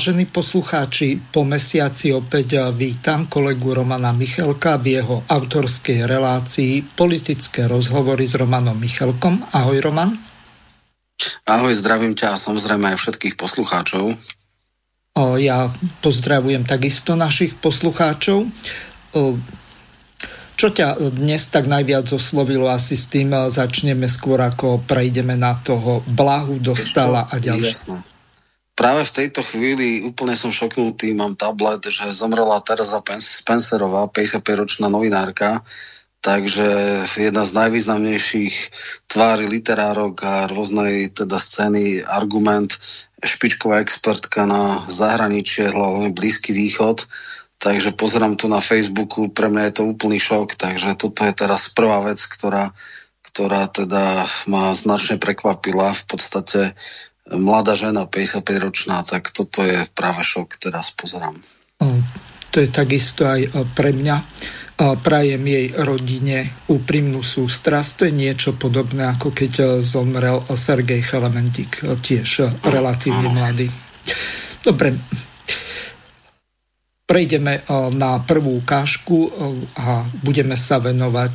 Vážení poslucháči, po mesiaci opäť vítam kolegu Romana Michelka v jeho autorskej relácii Politické rozhovory s Romanom Michelkom. Ahoj Roman. Ahoj, zdravím ťa a samozrejme aj všetkých poslucháčov. O, ja pozdravujem takisto našich poslucháčov. O, čo ťa dnes tak najviac oslovilo? Asi s tým začneme skôr, ako prejdeme na toho Blahu, Dostala a ďalšie. Jasné práve v tejto chvíli úplne som šoknutý, mám tablet, že zomrela Teresa Spencerová, 55-ročná novinárka, takže jedna z najvýznamnejších tvári literárok a rôznej teda scény, argument, špičková expertka na zahraničie, hlavne Blízky východ, takže pozerám tu na Facebooku, pre mňa je to úplný šok, takže toto je teraz prvá vec, ktorá, ktorá teda ma značne prekvapila. V podstate mladá žena, 55-ročná, tak toto je práve šok, teraz pozerám. To je takisto aj pre mňa. Prajem jej rodine úprimnú sústrasť. To je niečo podobné, ako keď zomrel Sergej Chelementik, tiež relatívne mladý. Dobre, prejdeme na prvú ukážku a budeme sa venovať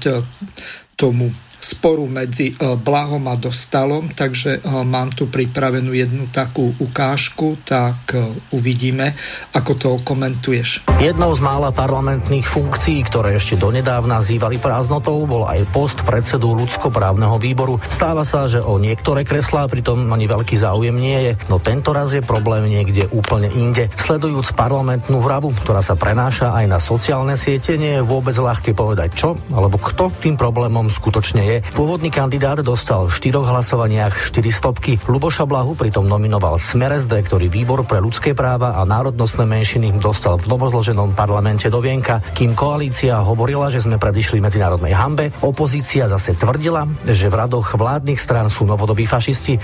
tomu sporu medzi e, Blahom a Dostalom, takže e, mám tu pripravenú jednu takú ukážku, tak e, uvidíme, ako to komentuješ. Jednou z mála parlamentných funkcií, ktoré ešte donedávna zývali prázdnotou, bol aj post predsedu ľudskoprávneho výboru. Stáva sa, že o niektoré kreslá pritom ani veľký záujem nie je, no tento raz je problém niekde úplne inde. Sledujúc parlamentnú vravu, ktorá sa prenáša aj na sociálne siete, nie je vôbec ľahké povedať čo alebo kto tým problémom skutočne je. Pôvodný kandidát dostal v štyroch hlasovaniach 4 stopky. Luboša Blahu pritom nominoval Smer ktorý výbor pre ľudské práva a národnostné menšiny dostal v novozloženom parlamente do vienka. Kým koalícia hovorila, že sme predišli medzinárodnej hambe, opozícia zase tvrdila, že v radoch vládnych strán sú novodobí fašisti.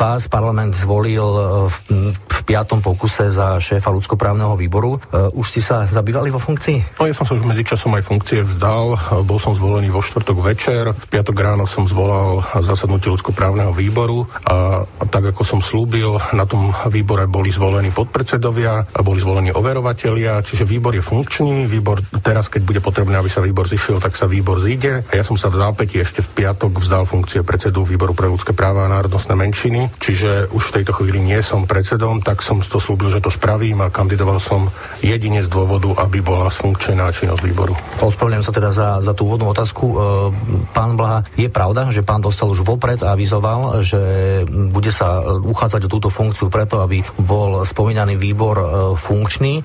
Vás parlament zvolil v, v piatom pokuse za šéfa ľudskoprávneho výboru. Už ste sa zabývali vo funkcii? No, ja som sa už medzičasom aj funkcie vzdal. Bol som zvolený vo štvrtok večer. V piatok ráno som zvolal zasadnutie ľudskoprávneho výboru a, a tak ako som slúbil, na tom výbore boli zvolení podpredsedovia a boli zvolení overovatelia, čiže výbor je funkčný, výbor teraz, keď bude potrebné, aby sa výbor zišiel, tak sa výbor zíde. A ja som sa v zápäti ešte v piatok vzdal funkcie predsedu výboru pre ľudské práva a národnostné menšiny, čiže už v tejto chvíli nie som predsedom, tak som to slúbil, že to spravím a kandidoval som jedine z dôvodu, aby bola sfunkčená činnosť výboru. Ospravedlňujem sa teda za, za tú úvodnú otázku. E, pán Blaha, je pravda, že pán dostal už vopred a avizoval, že bude sa uchádzať o túto funkciu preto, aby bol spomínaný výbor e, funkčný. E,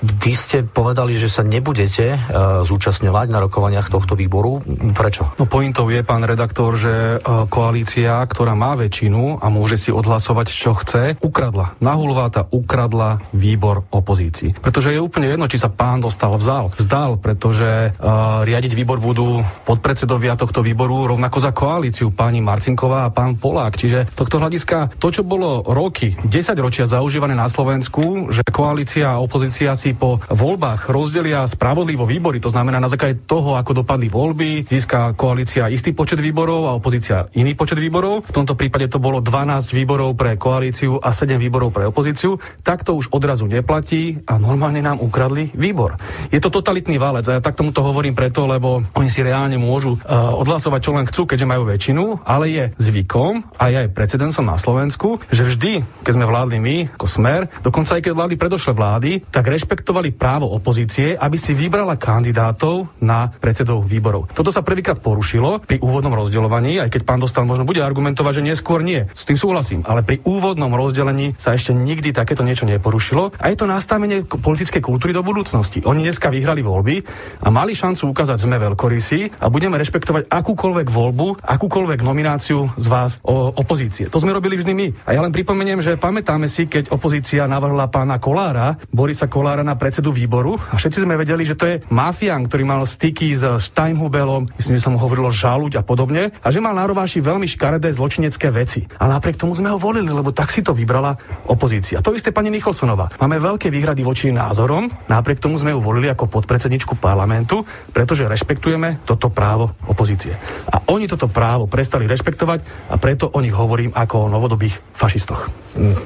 vy ste povedali, že sa nebudete e, zúčastňovať na rokovaniach tohto výboru. Prečo? No pointou je, pán redaktor, že koalícia, ktorá má väčšinu a môže si odhlasovať, čo chce, ukradla. Nahulváta ukradla výbor opozícii. Pretože je úplne jedno, či sa pán dostal vzal. Vzdal, pretože uh, riadiť výbor budú podpredsedovia tohto výboru rovnako za koalíciu pani Marcinková a pán Polák. Čiže z tohto hľadiska to, čo bolo roky, 10 ročia zaužívané na Slovensku, že koalícia a opozícia si po voľbách rozdelia spravodlivo výbory, to znamená na základe toho, ako dopadli voľby, získa koalícia istý počet výborov a opozícia iný počet výborov. V tomto prípade to bolo 12 výborov pre koalíciu a 7 výborov pre opozíciu. Tak to už odrazu neplatí a normálne nám ukradli výbor. Je to totalitný válec a ja tak tomuto hovorím preto, lebo oni si reálne môžu uh, odhlasovať, čo len chcú, keďže majú väčšinu, ale je zvykom a je aj precedensom na Slovensku, že vždy, keď sme vládli my, ako smer, dokonca aj keď vlády predošle vlády, tak rešpektovali právo opozície, aby si vybrala kandidátov na predsedov výborov. Toto sa prvýkrát porušilo pri úvodnom rozdeľovaní, aj keď pán Dostal možno bude argumentovať, že neskôr nie. S tým súhlasím, ale pri úvodnom rozdelení sa ešte nikdy takéto niečo neporušilo a je to nastavenie politickej kultúry do budúcnosti. Oni dneska vyhrali voľby a mali šancu ukázať, sme veľkorysí a budeme rešpektovať akúkoľvek voľbu, akúkoľvek nomináciu z vás o opozície. To sme robili vždy my. A ja len pripomeniem, že pamätáme si, keď opozícia navrhla pána Kolára, Borisa Kolára na predsedu výboru a všetci sme vedeli, že to je mafián, ktorý mal styky s Steinhubelom, myslím, že sa mu hovorilo žaluť a podobne, a že mal na veľmi škaredé zločinecké veci. A napriek tomu sme ho volili, lebo tak si to vybrala opozícia. To isté pani Nicholsonová. Máme veľké výhrady voči názorom, napriek tomu sme ju volili ako podpredsedničku parlamentu, pretože rešpektujeme toto právo opozície. A oni toto právo prestali rešpektovať a preto o nich hovorím ako o novodobých fašistoch.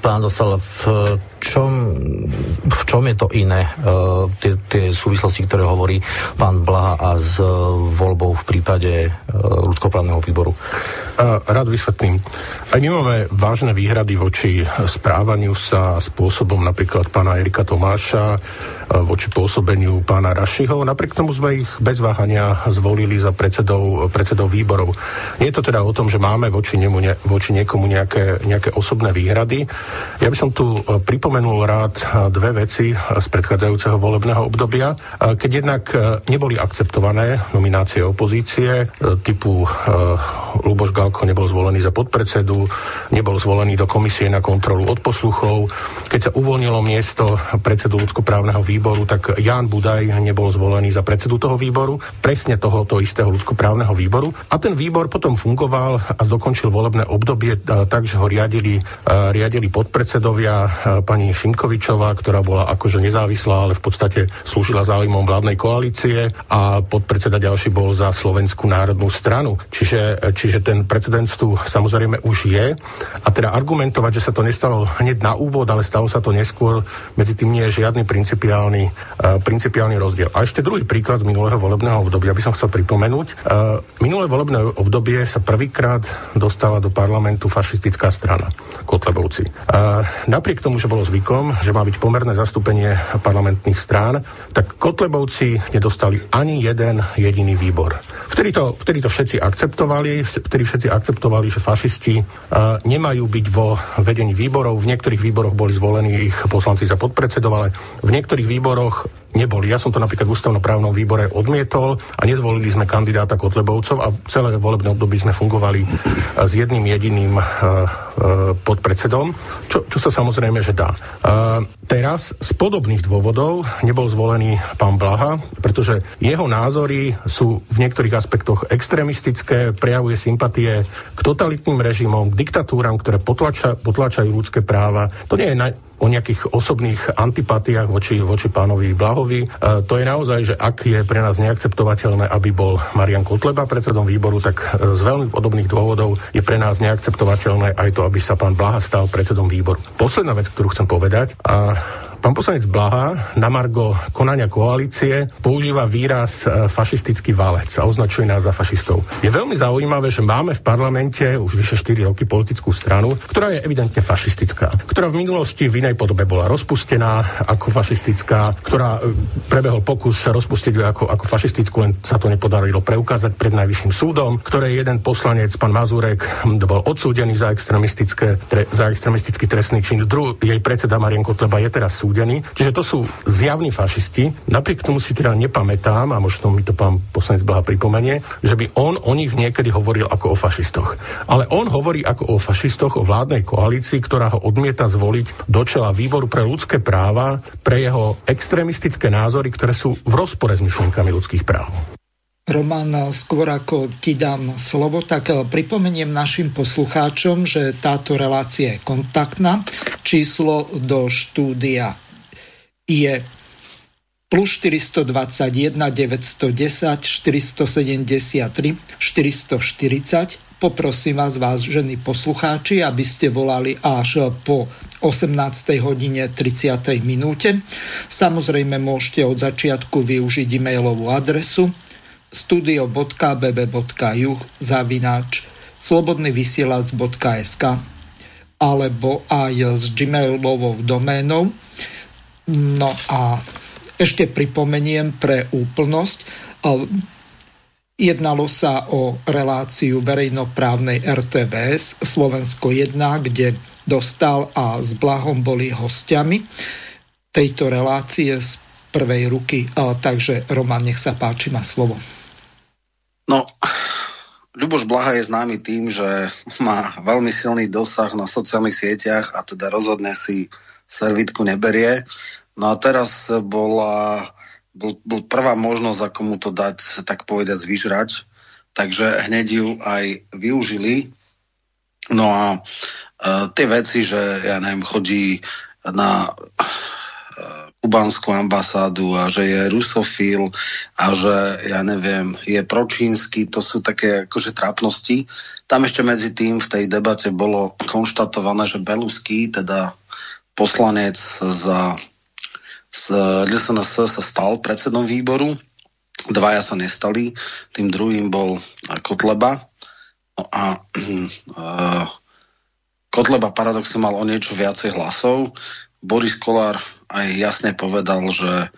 Pán Dostal, v čom, v čom je to iné, uh, tie, tie súvislosti, ktoré hovorí pán Blaha a s uh, voľbou v prípade uh, ľudskoprávneho výboru? Rád vysvetlím. Aj my máme vážne výhrady voči správaniu sa spôsobom napríklad pána Erika Tomáša, voči pôsobeniu pána Rašiho. Napriek tomu sme ich bez váhania zvolili za predsedov, predsedov výborov. Nie je to teda o tom, že máme voči, nemu, ne, voči niekomu nejaké, nejaké osobné výhrady. Ja by som tu pripomenul spomenul rád dve veci z predchádzajúceho volebného obdobia, keď jednak neboli akceptované nominácie opozície typu Luboš Galko nebol zvolený za podpredsedu, nebol zvolený do komisie na kontrolu odposluchov. Keď sa uvoľnilo miesto predsedu ľudskoprávneho výboru, tak Jan Budaj nebol zvolený za predsedu toho výboru, presne tohoto istého ľudskoprávneho výboru. A ten výbor potom fungoval a dokončil volebné obdobie tak, že ho riadili, riadili podpredsedovia pani pani Šimkovičová, ktorá bola akože nezávislá, ale v podstate slúžila záujmom vládnej koalície a podpredseda ďalší bol za Slovenskú národnú stranu. Čiže, čiže ten precedens samozrejme už je. A teda argumentovať, že sa to nestalo hneď na úvod, ale stalo sa to neskôr, medzi tým nie je žiadny principiálny, uh, principiálny rozdiel. A ešte druhý príklad z minulého volebného obdobia by som chcel pripomenúť. Uh, minulé volebné obdobie sa prvýkrát dostala do parlamentu fašistická strana Kotlebovci. Uh, napriek tomu, že bolo zvykom, že má byť pomerné zastúpenie parlamentných strán, tak Kotlebovci nedostali ani jeden jediný výbor. Vtedy to, vtedy to všetci akceptovali, vtedy všetci akceptovali, že fašisti uh, nemajú byť vo vedení výborov. V niektorých výboroch boli zvolení ich poslanci za podpredsedov, ale v niektorých výboroch neboli. Ja som to napríklad v ústavnoprávnom výbore odmietol a nezvolili sme kandidáta Kotlebovcov a celé volebné obdobie sme fungovali s jedným jediným podpredsedom, čo, čo sa samozrejme, že dá. Teraz z podobných dôvodov nebol zvolený pán Blaha, pretože jeho názory sú v niektorých aspektoch extrémistické, prejavuje sympatie k totalitným režimom, k diktatúram, ktoré potlača, potlačajú ľudské práva. To nie je na, o nejakých osobných antipatiách voči, voči pánovi Blahovi. E, to je naozaj, že ak je pre nás neakceptovateľné, aby bol Marian Kotleba predsedom výboru, tak e, z veľmi podobných dôvodov je pre nás neakceptovateľné aj to, aby sa pán Blaha stal predsedom výboru. Posledná vec, ktorú chcem povedať, a Pán poslanec Blaha na Margo konania koalície používa výraz e, fašistický válec a označuje nás za fašistov. Je veľmi zaujímavé, že máme v parlamente už vyše 4 roky politickú stranu, ktorá je evidentne fašistická, ktorá v minulosti v inej podobe bola rozpustená ako fašistická, ktorá e, prebehol pokus rozpustiť ju ako, ako fašistickú, len sa to nepodarilo preukázať pred najvyšším súdom, ktoré jeden poslanec, pán Mazurek, bol odsúdený za, extremistické, tre, za extremistický trestný čin. Dru, jej predseda Marian Kotleba je teraz súd odsúdení. Čiže to sú zjavní fašisti. Napriek tomu si teda nepamätám, a možno mi to pán poslanec Blaha pripomenie, že by on o nich niekedy hovoril ako o fašistoch. Ale on hovorí ako o fašistoch, o vládnej koalícii, ktorá ho odmieta zvoliť do čela výboru pre ľudské práva, pre jeho extrémistické názory, ktoré sú v rozpore s myšlienkami ľudských práv. Roman, skôr ako ti dám slovo, tak pripomeniem našim poslucháčom, že táto relácia je kontaktná. Číslo do štúdia je plus 421 910 473 440. Poprosím vás, ženy poslucháči, aby ste volali až po 18. hodine 30. minúte. Samozrejme môžete od začiatku využiť e-mailovú adresu studio.bb.juh zavináč slobodnyvysielac.sk alebo aj s gmailovou doménou. No a ešte pripomeniem pre úplnosť, jednalo sa o reláciu verejnoprávnej RTVS Slovensko 1, kde dostal a s Blahom boli hostiami tejto relácie z prvej ruky. Takže Roman, nech sa páči, má slovo. No, Ľuboš Blaha je známy tým, že má veľmi silný dosah na sociálnych sieťach a teda rozhodne si servitku neberie. No a teraz bola, bol, bol prvá možnosť, ako mu to dať, tak povedať, vyžrať. Takže hneď ju aj využili. No a e, tie veci, že ja neviem, chodí na kubanskú ambasádu a že je rusofil a že, ja neviem, je pročínsky, to sú také akože trápnosti. Tam ešte medzi tým v tej debate bolo konštatované, že Belusky, teda poslanec za z LSNS sa stal predsedom výboru, dvaja sa nestali, tým druhým bol Kotleba. No a uh, Kotleba paradoxne mal o niečo viacej hlasov. Boris Kolár aj jasne povedal, že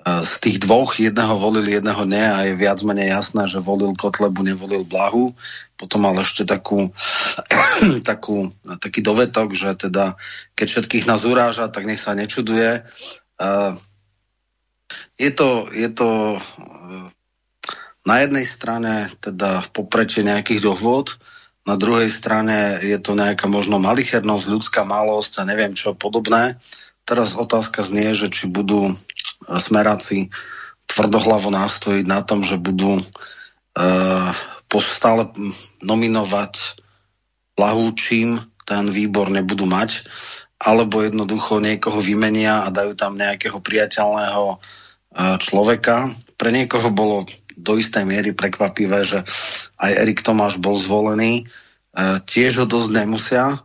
z tých dvoch jedného volil, jedného nie a je viac menej jasné, že volil Kotlebu, nevolil Blahu. Potom mal ešte takú, takú, taký dovetok, že teda keď všetkých nás uráža, tak nech sa nečuduje. Je to, je to na jednej strane teda v popretie nejakých dohôd, na druhej strane je to nejaká možno malichernosť, ľudská malosť a neviem čo podobné. Teraz otázka znie, že či budú smeráci tvrdohlavo nástojiť na tom, že budú uh, stále nominovať lahúčim, ten výbor nebudú mať, alebo jednoducho niekoho vymenia a dajú tam nejakého priateľného uh, človeka. Pre niekoho bolo do istej miery prekvapivé, že aj Erik Tomáš bol zvolený. Uh, tiež ho dosť nemusia,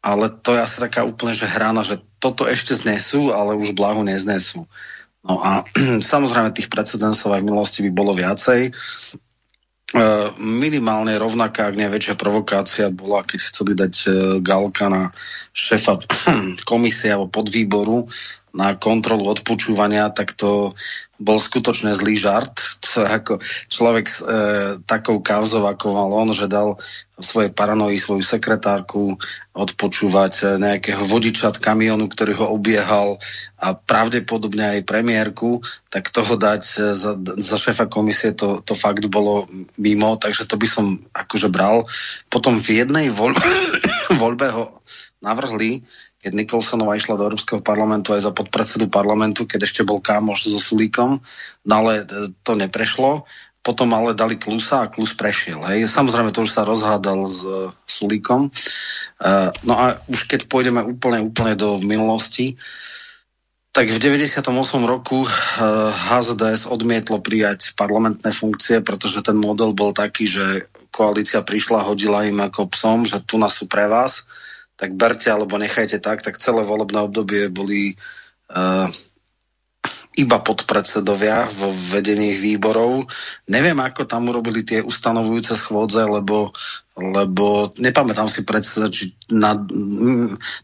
ale to je asi taká úplne, že hrána, že toto ešte znesú, ale už blahu neznesú. No a samozrejme tých precedensov aj v minulosti by bolo viacej. E, minimálne rovnaká, ak nie väčšia provokácia bola, keď chceli dať e, Galka na šefa komisie alebo podvýboru na kontrolu odpočúvania, tak to bol skutočne zlý žart. To ako človek s e, takou kauzou, ako mal on, že dal v svojej paranoji svoju sekretárku odpočúvať e, nejakého vodiča kamionu, ktorý ho obiehal a pravdepodobne aj premiérku, tak toho dať e, za, za šéfa komisie to, to fakt bolo mimo, takže to by som akože bral. Potom v jednej voľbe, voľbe ho navrhli keď Nikolsonová išla do Európskeho parlamentu aj za podpredsedu parlamentu, keď ešte bol kámoš so Sulíkom, no ale e, to neprešlo. Potom ale dali Klusa a Klus prešiel. Hej. Samozrejme, to už sa rozhádal s uh, Sulíkom. Uh, no a už keď pôjdeme úplne, úplne do minulosti, tak v 98. roku HZDS odmietlo prijať parlamentné funkcie, pretože ten model bol taký, že koalícia prišla, hodila im ako psom, že tu nás sú pre vás tak berte alebo nechajte tak, tak celé volebné obdobie boli uh, iba podpredsedovia vo vedení výborov. Neviem, ako tam urobili tie ustanovujúce schôdze, lebo, lebo nepamätám si predsa, či na,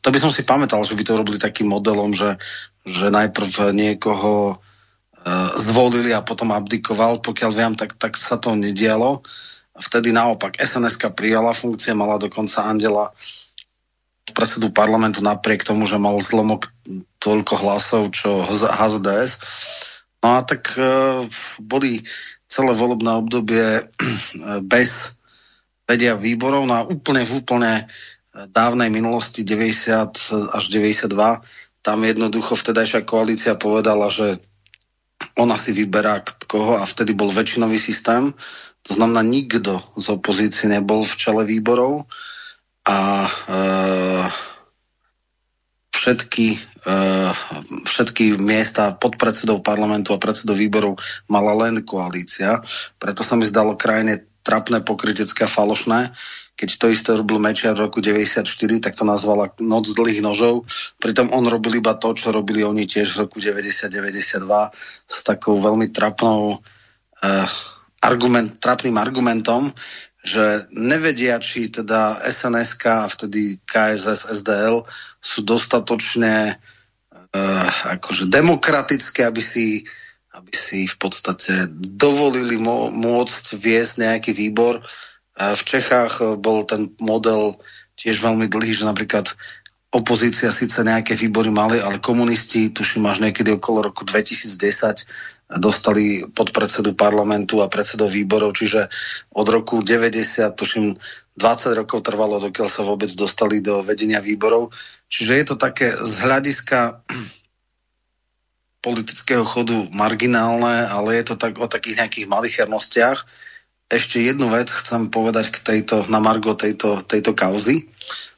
to by som si pamätal, že by to robili takým modelom, že, že najprv niekoho uh, zvolili a potom abdikoval. Pokiaľ viem, tak, tak sa to nedialo. Vtedy naopak sns prijala funkcie, mala dokonca Andela predsedu parlamentu napriek tomu, že mal zlomok toľko hlasov, čo HZDS. No a tak e, boli celé volebné obdobie e, bez vedia výborov. No a úplne v úplne e, dávnej minulosti 90 až 92 tam jednoducho vtedajšia koalícia povedala, že ona si vyberá koho a vtedy bol väčšinový systém. To znamená, nikto z opozície nebol v čele výborov a e, všetky, e, všetky miesta podpredsedov parlamentu a predsedov výborov mala len koalícia. Preto sa mi zdalo krajine trapné, pokrytecké a falošné. Keď to isté robil Mečiar v roku 94, tak to nazvala noc dlhých nožov. Pritom on robil iba to, čo robili oni tiež v roku 90-92 s takou veľmi trapnou e, argument, trapným argumentom, že nevedia, či teda SNSK a vtedy KSS, SDL sú dostatočne uh, akože demokratické, aby si, aby si v podstate dovolili môcť viesť nejaký výbor. Uh, v Čechách bol ten model tiež veľmi dlhý, že napríklad opozícia síce nejaké výbory mali, ale komunisti, tuším až niekedy okolo roku 2010, dostali podpredsedu parlamentu a predsedov výborov, čiže od roku 90, tuším 20 rokov trvalo, dokiaľ sa vôbec dostali do vedenia výborov. Čiže je to také z hľadiska politického chodu marginálne, ale je to tak o takých nejakých malichernostiach. Ešte jednu vec chcem povedať k tejto, na margo tejto, tejto kauzy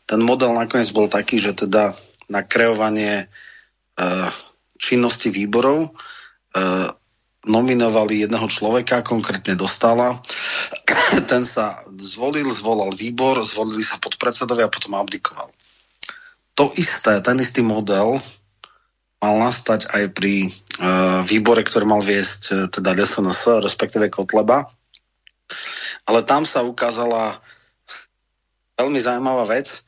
ten model nakoniec bol taký, že teda na kreovanie e, činnosti výborov e, nominovali jedného človeka, konkrétne dostala. Ten sa zvolil, zvolal výbor, zvolili sa podpredsedovia a potom abdikoval. To isté, ten istý model mal nastať aj pri e, výbore, ktorý mal viesť e, teda SNS, respektíve Kotleba. Ale tam sa ukázala veľmi zaujímavá vec,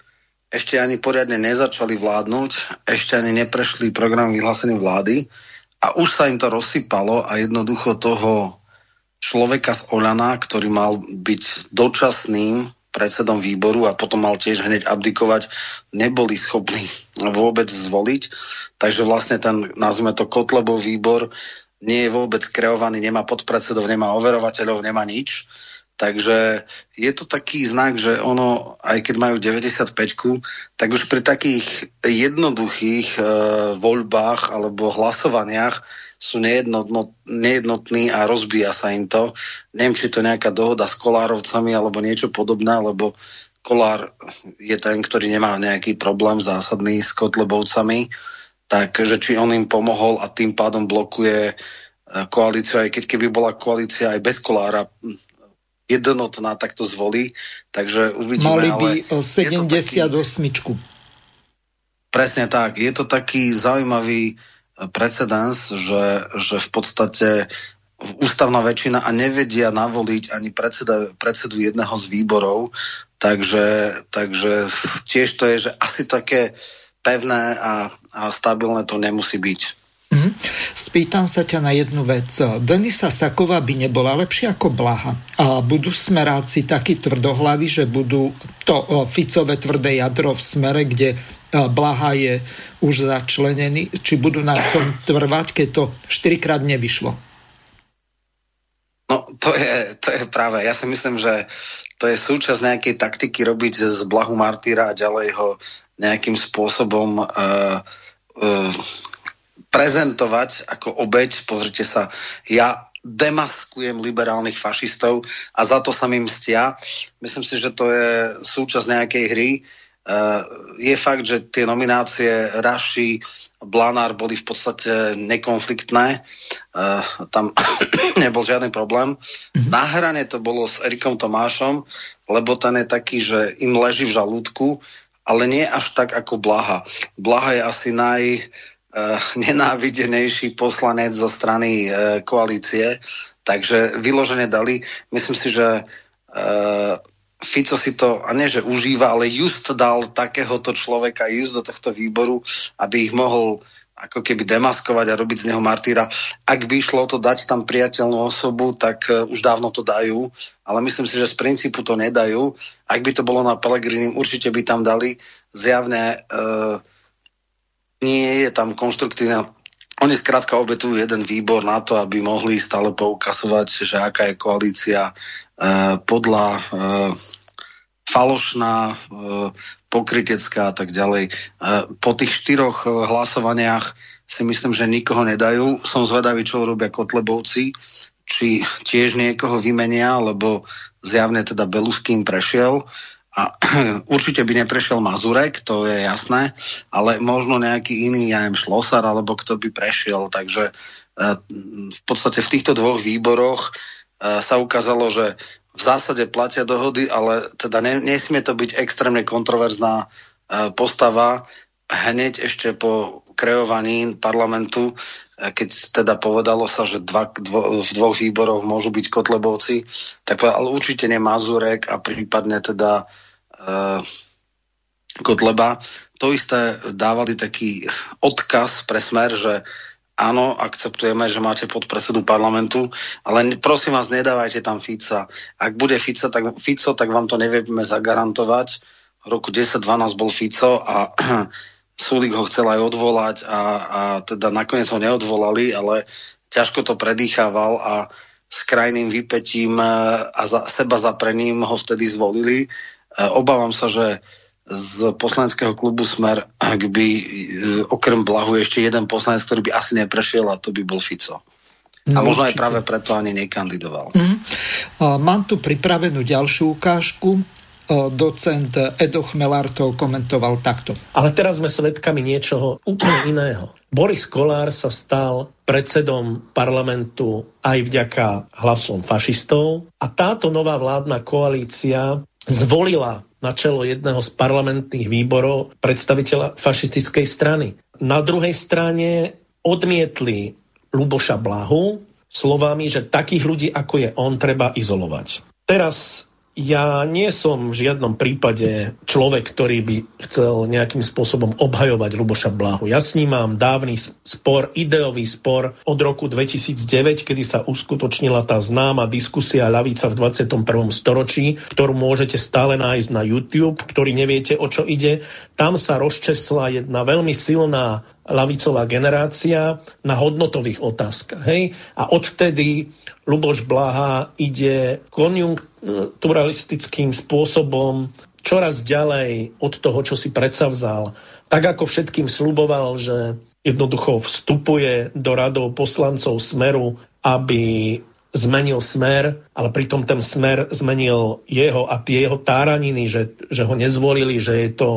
ešte ani poriadne nezačali vládnuť, ešte ani neprešli program vyhlásenia vlády a už sa im to rozsypalo a jednoducho toho človeka z Olana, ktorý mal byť dočasným predsedom výboru a potom mal tiež hneď abdikovať, neboli schopní vôbec zvoliť. Takže vlastne ten, nazvime to Kotlebov výbor, nie je vôbec kreovaný, nemá podpredsedov, nemá overovateľov, nemá nič. Takže je to taký znak, že ono, aj keď majú 95 tak už pri takých jednoduchých e, voľbách alebo hlasovaniach sú nejednotní a rozbíja sa im to. Neviem, či to nejaká dohoda s Kolárovcami alebo niečo podobné, lebo Kolár je ten, ktorý nemá nejaký problém zásadný s Kotlebovcami, takže či on im pomohol a tým pádom blokuje e, koalíciu, aj keď keby bola koalícia aj bez Kolára, jednotná takto zvolí, takže uvidíme. Mali by 78. Taký, presne tak. Je to taký zaujímavý eh, precedens, že, že v podstate ústavná väčšina a nevedia navoliť ani predseda, predsedu jedného z výborov, takže, takže tiež to je, že asi také pevné a, a stabilné to nemusí byť. Mm-hmm. Spýtam sa ťa na jednu vec. Denisa Saková by nebola lepšia ako Blaha. A budú smeráci takí tvrdohlaví, že budú to Ficové tvrdé jadro v smere, kde Blaha je už začlenený, či budú na tom trvať, keď to štyrikrát nevyšlo? No, to je, to je práve. Ja si myslím, že to je súčasť nejakej taktiky robiť z Blahu Martýra a ďalej ho nejakým spôsobom uh, uh, prezentovať ako obeď. Pozrite sa, ja demaskujem liberálnych fašistov a za to sa mi mstia. Myslím si, že to je súčasť nejakej hry. Uh, je fakt, že tie nominácie Raši, Blanár boli v podstate nekonfliktné. Uh, tam nebol žiadny problém. Mhm. Na hrane to bolo s Erikom Tomášom, lebo ten je taký, že im leží v žalúdku, ale nie až tak ako Blaha. Blaha je asi naj, nenávidenejší poslanec zo strany uh, koalície, takže vyložene dali. Myslím si, že uh, Fico si to, a nie že užíva, ale just dal takéhoto človeka just do tohto výboru, aby ich mohol ako keby demaskovať a robiť z neho martýra. Ak by išlo to dať tam priateľnú osobu, tak už dávno to dajú, ale myslím si, že z princípu to nedajú. Ak by to bolo na Pelegrini, určite by tam dali zjavne uh, nie je tam konštruktívna oni skrátka obetujú jeden výbor na to, aby mohli stále poukazovať, že aká je koalícia e, podľa e, falošná, e, pokrytecká a tak ďalej. E, po tých štyroch e, hlasovaniach si myslím, že nikoho nedajú. Som zvedavý, čo robia Kotlebovci, či tiež niekoho vymenia, lebo zjavne teda Beluským prešiel. A určite by neprešiel Mazurek, to je jasné, ale možno nejaký iný, ja neviem, Šlosar, alebo kto by prešiel. Takže e, v podstate v týchto dvoch výboroch e, sa ukázalo, že v zásade platia dohody, ale teda nesmie to byť extrémne kontroverzná e, postava. hneď ešte po kreovaní parlamentu, keď teda povedalo sa, že dva, dvo, v dvoch výboroch môžu byť Kotlebovci, tak ale určite nie Mazurek a prípadne teda e, Kotleba. To isté dávali taký odkaz pre smer, že áno, akceptujeme, že máte podpredsedu parlamentu, ale prosím vás, nedávajte tam Fica. Ak bude Fica, tak, Fico, tak vám to nevieme zagarantovať. V roku 10-12 bol Fico a Sulik ho chcel aj odvolať a, a teda nakoniec ho neodvolali, ale ťažko to predýchával a s krajným vypetím e, a za, seba zaprením ho vtedy zvolili. E, obávam sa, že z poslaneckého klubu Smer, ak by e, okrem Blahu ešte jeden poslanec, ktorý by asi neprešiel a to by bol Fico. No, a možno aj práve preto ani nekandidoval. Mm. Mám tu pripravenú ďalšiu ukážku docent Edo Chmelár to komentoval takto. Ale teraz sme svedkami niečoho úplne iného. Boris Kolár sa stal predsedom parlamentu aj vďaka hlasom fašistov a táto nová vládna koalícia zvolila na čelo jedného z parlamentných výborov predstaviteľa fašistickej strany. Na druhej strane odmietli Luboša Blahu slovami, že takých ľudí ako je on treba izolovať. Teraz ja nie som v žiadnom prípade človek, ktorý by chcel nejakým spôsobom obhajovať Luboša Blahu. Ja s ním mám dávny spor, ideový spor od roku 2009, kedy sa uskutočnila tá známa diskusia ľavica v 21. storočí, ktorú môžete stále nájsť na YouTube, ktorý neviete, o čo ide. Tam sa rozčesla jedna veľmi silná lavicová generácia na hodnotových otázkach. Hej? A odvtedy Luboš Blaha ide konjunkturalistickým spôsobom čoraz ďalej od toho, čo si predsavzal. Tak ako všetkým sluboval, že jednoducho vstupuje do radov poslancov Smeru, aby zmenil smer, ale pritom ten smer zmenil jeho a tie jeho táraniny, že, že ho nezvolili, že je to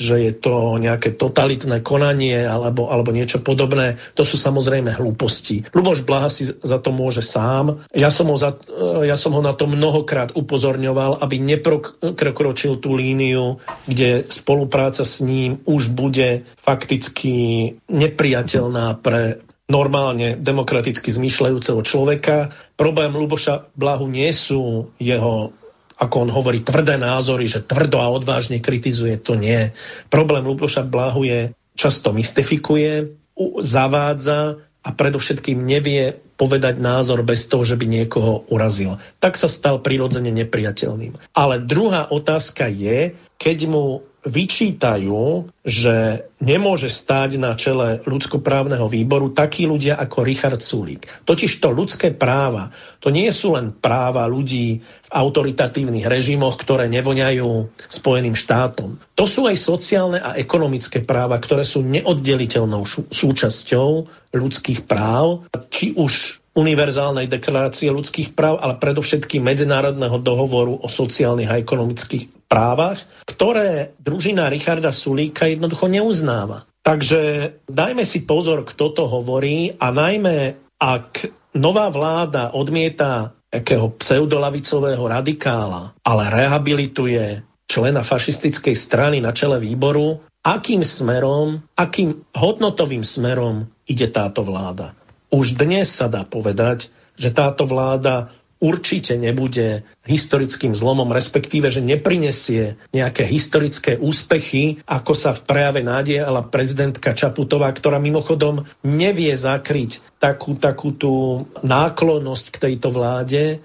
že je to nejaké totalitné konanie alebo, alebo niečo podobné. To sú samozrejme hlúposti. Luboš Blaha si za to môže sám. Ja som ho, za, ja som ho na to mnohokrát upozorňoval, aby neprekročil tú líniu, kde spolupráca s ním už bude fakticky nepriateľná pre normálne demokraticky zmýšľajúceho človeka. Problém Luboša Blahu nie sú jeho ako on hovorí, tvrdé názory, že tvrdo a odvážne kritizuje, to nie. Problém Luboša Blahu je, často mystifikuje, zavádza a predovšetkým nevie povedať názor bez toho, že by niekoho urazil. Tak sa stal prirodzene nepriateľným. Ale druhá otázka je, keď mu vyčítajú, že nemôže stáť na čele ľudskoprávneho výboru takí ľudia ako Richard Sulík. Totiž to ľudské práva, to nie sú len práva ľudí v autoritatívnych režimoch, ktoré nevoňajú Spojeným štátom. To sú aj sociálne a ekonomické práva, ktoré sú neoddeliteľnou súčasťou ľudských práv, či už univerzálnej deklarácie ľudských práv, ale predovšetkým medzinárodného dohovoru o sociálnych a ekonomických právach, ktoré družina Richarda Sulíka jednoducho neuznáva. Takže dajme si pozor, kto to hovorí a najmä ak nová vláda odmieta akého pseudolavicového radikála, ale rehabilituje člena fašistickej strany na čele výboru, akým smerom, akým hodnotovým smerom ide táto vláda. Už dnes sa dá povedať, že táto vláda určite nebude historickým zlomom, respektíve, že neprinesie nejaké historické úspechy, ako sa v prejave nádejala prezidentka Čaputová, ktorá mimochodom nevie zakryť takú, takú tú náklonnosť k tejto vláde.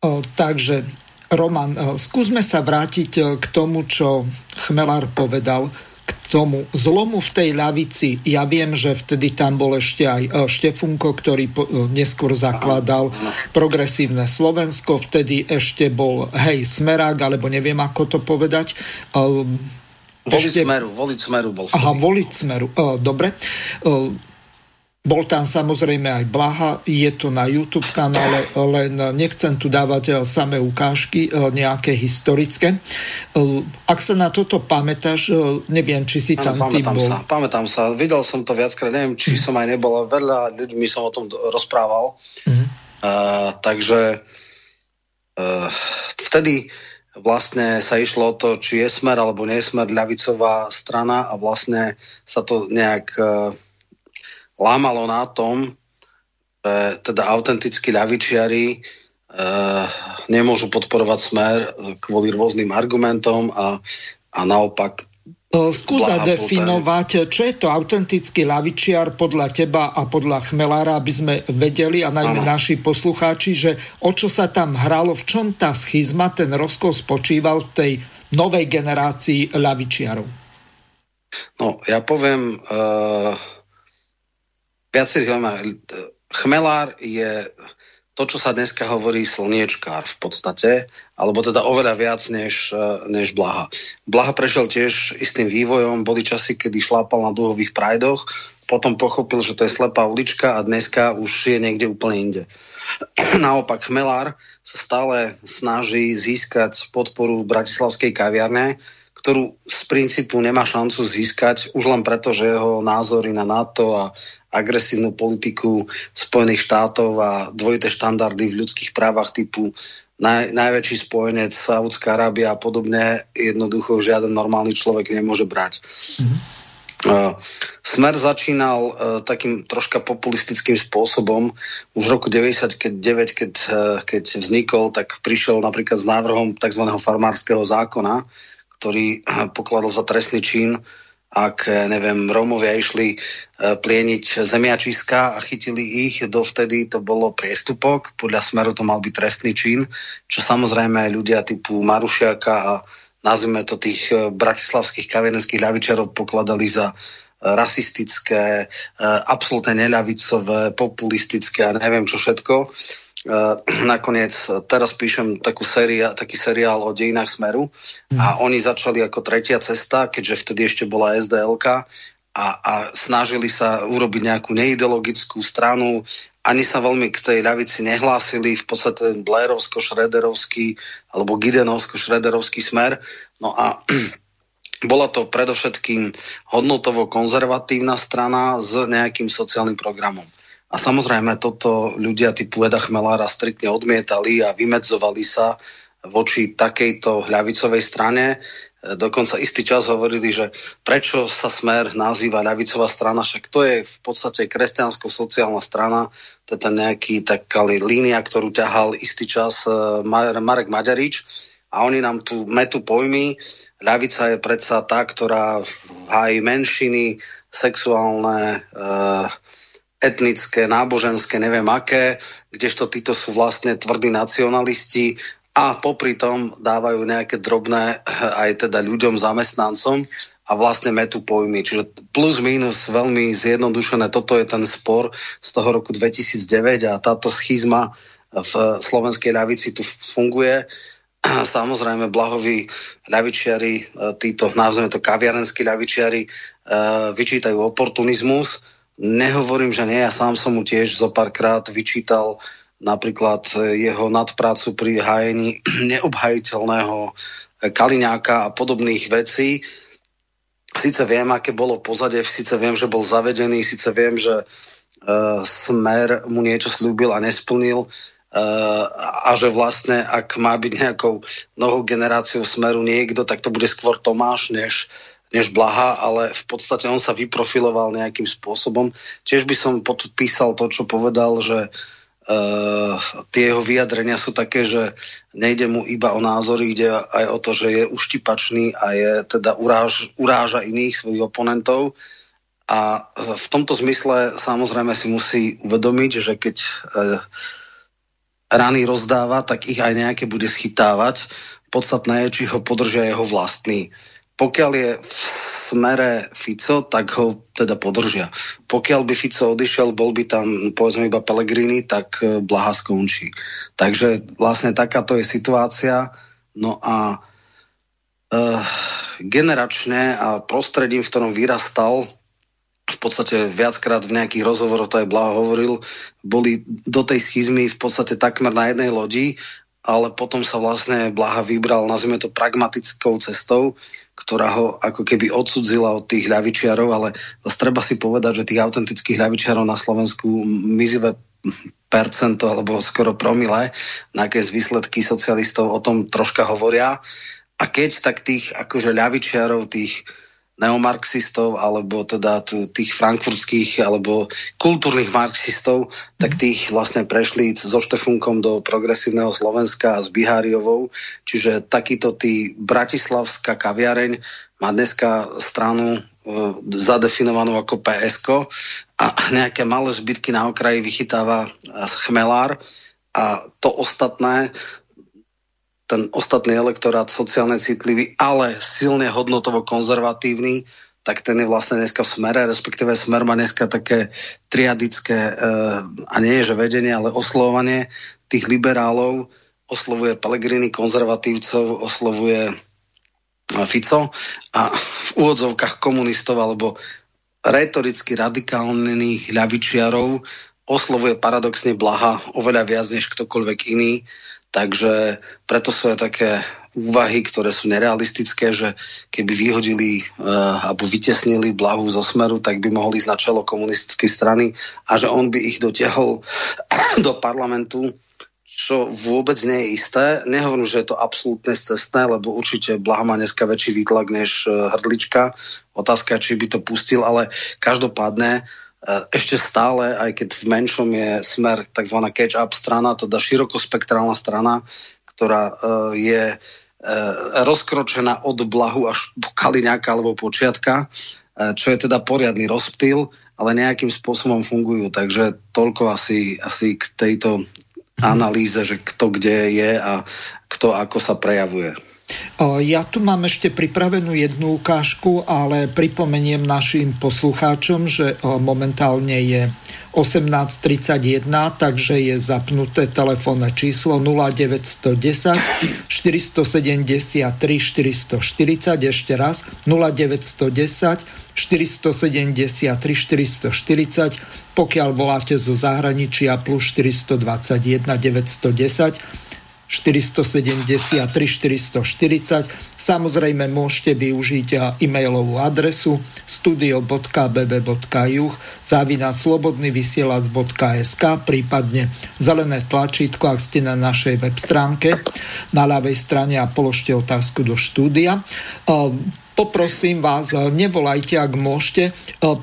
O, takže, Roman, skúsme sa vrátiť k tomu, čo Chmelár povedal tomu zlomu v tej ľavici, ja viem, že vtedy tam bol ešte aj e, Štefunko, ktorý e, neskôr zakladal progresívne Slovensko, vtedy ešte bol hej Smerák, alebo neviem ako to povedať. Voliť smeru, voliť smeru bol vtedy. Aha, voliť smeru, dobre. Bol tam samozrejme aj Blaha, je to na YouTube kanále, len nechcem tu dávať eh, samé ukážky eh, nejaké historické. Eh, ak sa na toto pamätáš, neviem, či si tam ano, ty bol. Sa, pamätám sa, videl som to viackrát, neviem, či som aj nebol, veľa ľuďmi som o tom rozprával. Uh-huh. Uh, takže uh, vtedy vlastne sa išlo o to, či je smer alebo nie je smer ľavicová strana a vlastne sa to nejak uh, lámalo na tom, že teda autentickí ľavičiari uh, nemôžu podporovať smer kvôli rôznym argumentom a, a naopak Skús definovať, čo je to autentický lavičiar podľa teba a podľa Chmelára, aby sme vedeli, a najmä Aha. naši poslucháči, že o čo sa tam hralo, v čom tá schizma, ten rozkol spočíval v tej novej generácii lavičiarov. No, ja poviem, uh, viacerých Chmelár je to, čo sa dneska hovorí slniečkár v podstate, alebo teda oveľa viac než, než Blaha. Blaha prešiel tiež istým vývojom, boli časy, kedy šlápal na dúhových prajdoch, potom pochopil, že to je slepá ulička a dneska už je niekde úplne inde. Naopak Chmelár sa stále snaží získať podporu bratislavskej kaviarne, ktorú z princípu nemá šancu získať už len preto, že jeho názory na NATO a agresívnu politiku Spojených štátov a dvojité štandardy v ľudských právach typu naj, najväčší spojenec Saudská Arábia a podobne jednoducho žiaden normálny človek nemôže brať. Mm-hmm. Uh, Smer začínal uh, takým troška populistickým spôsobom. Už v roku 99, keď, uh, keď vznikol, tak prišiel napríklad s návrhom tzv. farmárskeho zákona, ktorý pokladal za trestný čin ak, neviem, Rómovia išli eh, plieniť zemiačiska a chytili ich, dovtedy to bolo priestupok, podľa Smeru to mal byť trestný čin, čo samozrejme aj ľudia typu Marušiaka a nazvime to tých eh, bratislavských kaviarenských ľavičarov pokladali za rasistické, absolútne neľavicové, populistické a neviem čo všetko. Uh, nakoniec teraz píšem takú séria, taký seriál o dejinách Smeru a mm. oni začali ako tretia cesta, keďže vtedy ešte bola SDLK a, a snažili sa urobiť nejakú neideologickú stranu, ani sa veľmi k tej ľavici nehlásili, v podstate ten Blairovsko-Šrederovský alebo Gidenovsko-Šrederovský smer. No a bola to predovšetkým hodnotovo konzervatívna strana s nejakým sociálnym programom. A samozrejme toto ľudia typu Eda Chmelára striktne odmietali a vymedzovali sa voči takejto ľavicovej strane. Dokonca istý čas hovorili, že prečo sa Smer nazýva ľavicová strana, však to je v podstate kresťansko-sociálna strana, to je nejaký taká línia, ktorú ťahal istý čas eh, Marek Maďarič a oni nám tu metu pojmy. Ľavica je predsa tá, ktorá hájí menšiny, sexuálne, uh, etnické, náboženské, neviem aké, kdežto títo sú vlastne tvrdí nacionalisti a popri tom dávajú nejaké drobné aj teda ľuďom, zamestnancom a vlastne metu pojmy. Čiže plus minus veľmi zjednodušené, toto je ten spor z toho roku 2009 a táto schizma v slovenskej ľavici tu funguje. Samozrejme, blahoví ľavičiari, títo, nazveme to kaviarenskí ľavičiari, vyčítajú oportunizmus, Nehovorím, že nie, ja sám som mu tiež zo párkrát vyčítal napríklad jeho nadprácu pri hájení neobhajiteľného Kaliňáka a podobných vecí. Sice viem, aké bolo pozadie, síce viem, že bol zavedený, síce viem, že uh, Smer mu niečo slúbil a nesplnil uh, a že vlastne, ak má byť nejakou novou generáciou Smeru niekto, tak to bude skôr Tomáš, než než Blaha, ale v podstate on sa vyprofiloval nejakým spôsobom. Tiež by som podpísal to, čo povedal, že uh, tie jeho vyjadrenia sú také, že nejde mu iba o názory, ide aj o to, že je uštipačný a je teda uráž, uráža iných svojich oponentov. A v tomto zmysle samozrejme si musí uvedomiť, že keď uh, rany rozdáva, tak ich aj nejaké bude schytávať. Podstatné je, či ho podržia jeho vlastní pokiaľ je v smere Fico, tak ho teda podržia. Pokiaľ by Fico odišiel, bol by tam povedzme iba Pellegrini, tak e, Blaha skončí. Takže vlastne takáto je situácia. No a e, generačne a prostredím, v ktorom vyrastal, v podstate viackrát v nejakých rozhovoroch to aj Blaha hovoril, boli do tej schizmy v podstate takmer na jednej lodi, ale potom sa vlastne Blaha vybral, nazvime to pragmatickou cestou, ktorá ho ako keby odsudzila od tých ľavičiarov, ale treba si povedať, že tých autentických ľavičiarov na Slovensku mizivé percento alebo skoro promile, na aké výsledky socialistov o tom troška hovoria. A keď tak tých akože ľavičiarov, tých neomarxistov alebo teda tých frankfurtských alebo kultúrnych marxistov, tak tých vlastne prešli so Štefunkom do progresívneho Slovenska a s Biháriovou. Čiže takýto tý bratislavská kaviareň má dneska stranu e, zadefinovanú ako PSK a nejaké malé zbytky na okraji vychytáva chmelár a to ostatné ten ostatný elektorát sociálne citlivý, ale silne hodnotovo konzervatívny, tak ten je vlastne dneska v smere, respektíve smer má dneska také triadické, e, a nie je že vedenie, ale oslovovanie tých liberálov, oslovuje Pelegrini konzervatívcov, oslovuje Fico a v úvodzovkách komunistov alebo retoricky radikálnych ľavičiarov oslovuje paradoxne Blaha oveľa viac než ktokoľvek iný Takže preto sú aj také úvahy, ktoré sú nerealistické, že keby vyhodili uh, alebo vytesnili Blahu zo Smeru, tak by mohli ísť na čelo komunistickej strany a že on by ich dotiahol do parlamentu, čo vôbec nie je isté. Nehovorím, že je to absolútne cestné, lebo určite Blaha má dneska väčší výtlak než uh, Hrdlička. Otázka, či by to pustil, ale každopádne ešte stále, aj keď v menšom je smer tzv. catch-up strana, teda širokospektrálna strana, ktorá eh, je eh, rozkročená od blahu až po Kaliňáka alebo počiatka, čo je teda poriadny rozptyl, ale nejakým spôsobom fungujú. Takže toľko asi, asi k tejto analýze, že kto kde je a kto ako sa prejavuje. Ja tu mám ešte pripravenú jednu ukážku, ale pripomeniem našim poslucháčom, že momentálne je 18.31, takže je zapnuté telefónne číslo 0910 473 440, ešte raz 0910 473 440, pokiaľ voláte zo zahraničia plus 421 910 473 440. Samozrejme môžete využiť e-mailovú adresu studio.bb.juh zavinať slobodnyvysielac.sk prípadne zelené tlačítko, ak ste na našej web stránke na ľavej strane a položte otázku do štúdia poprosím vás, eh, nevolajte, ak môžete, eh,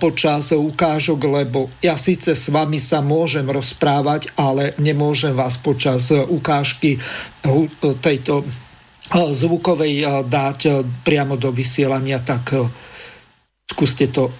počas ukážok, lebo ja síce s vami sa môžem rozprávať, ale nemôžem vás počas eh, ukážky tejto zvukovej dať priamo do vysielania, tak skúste to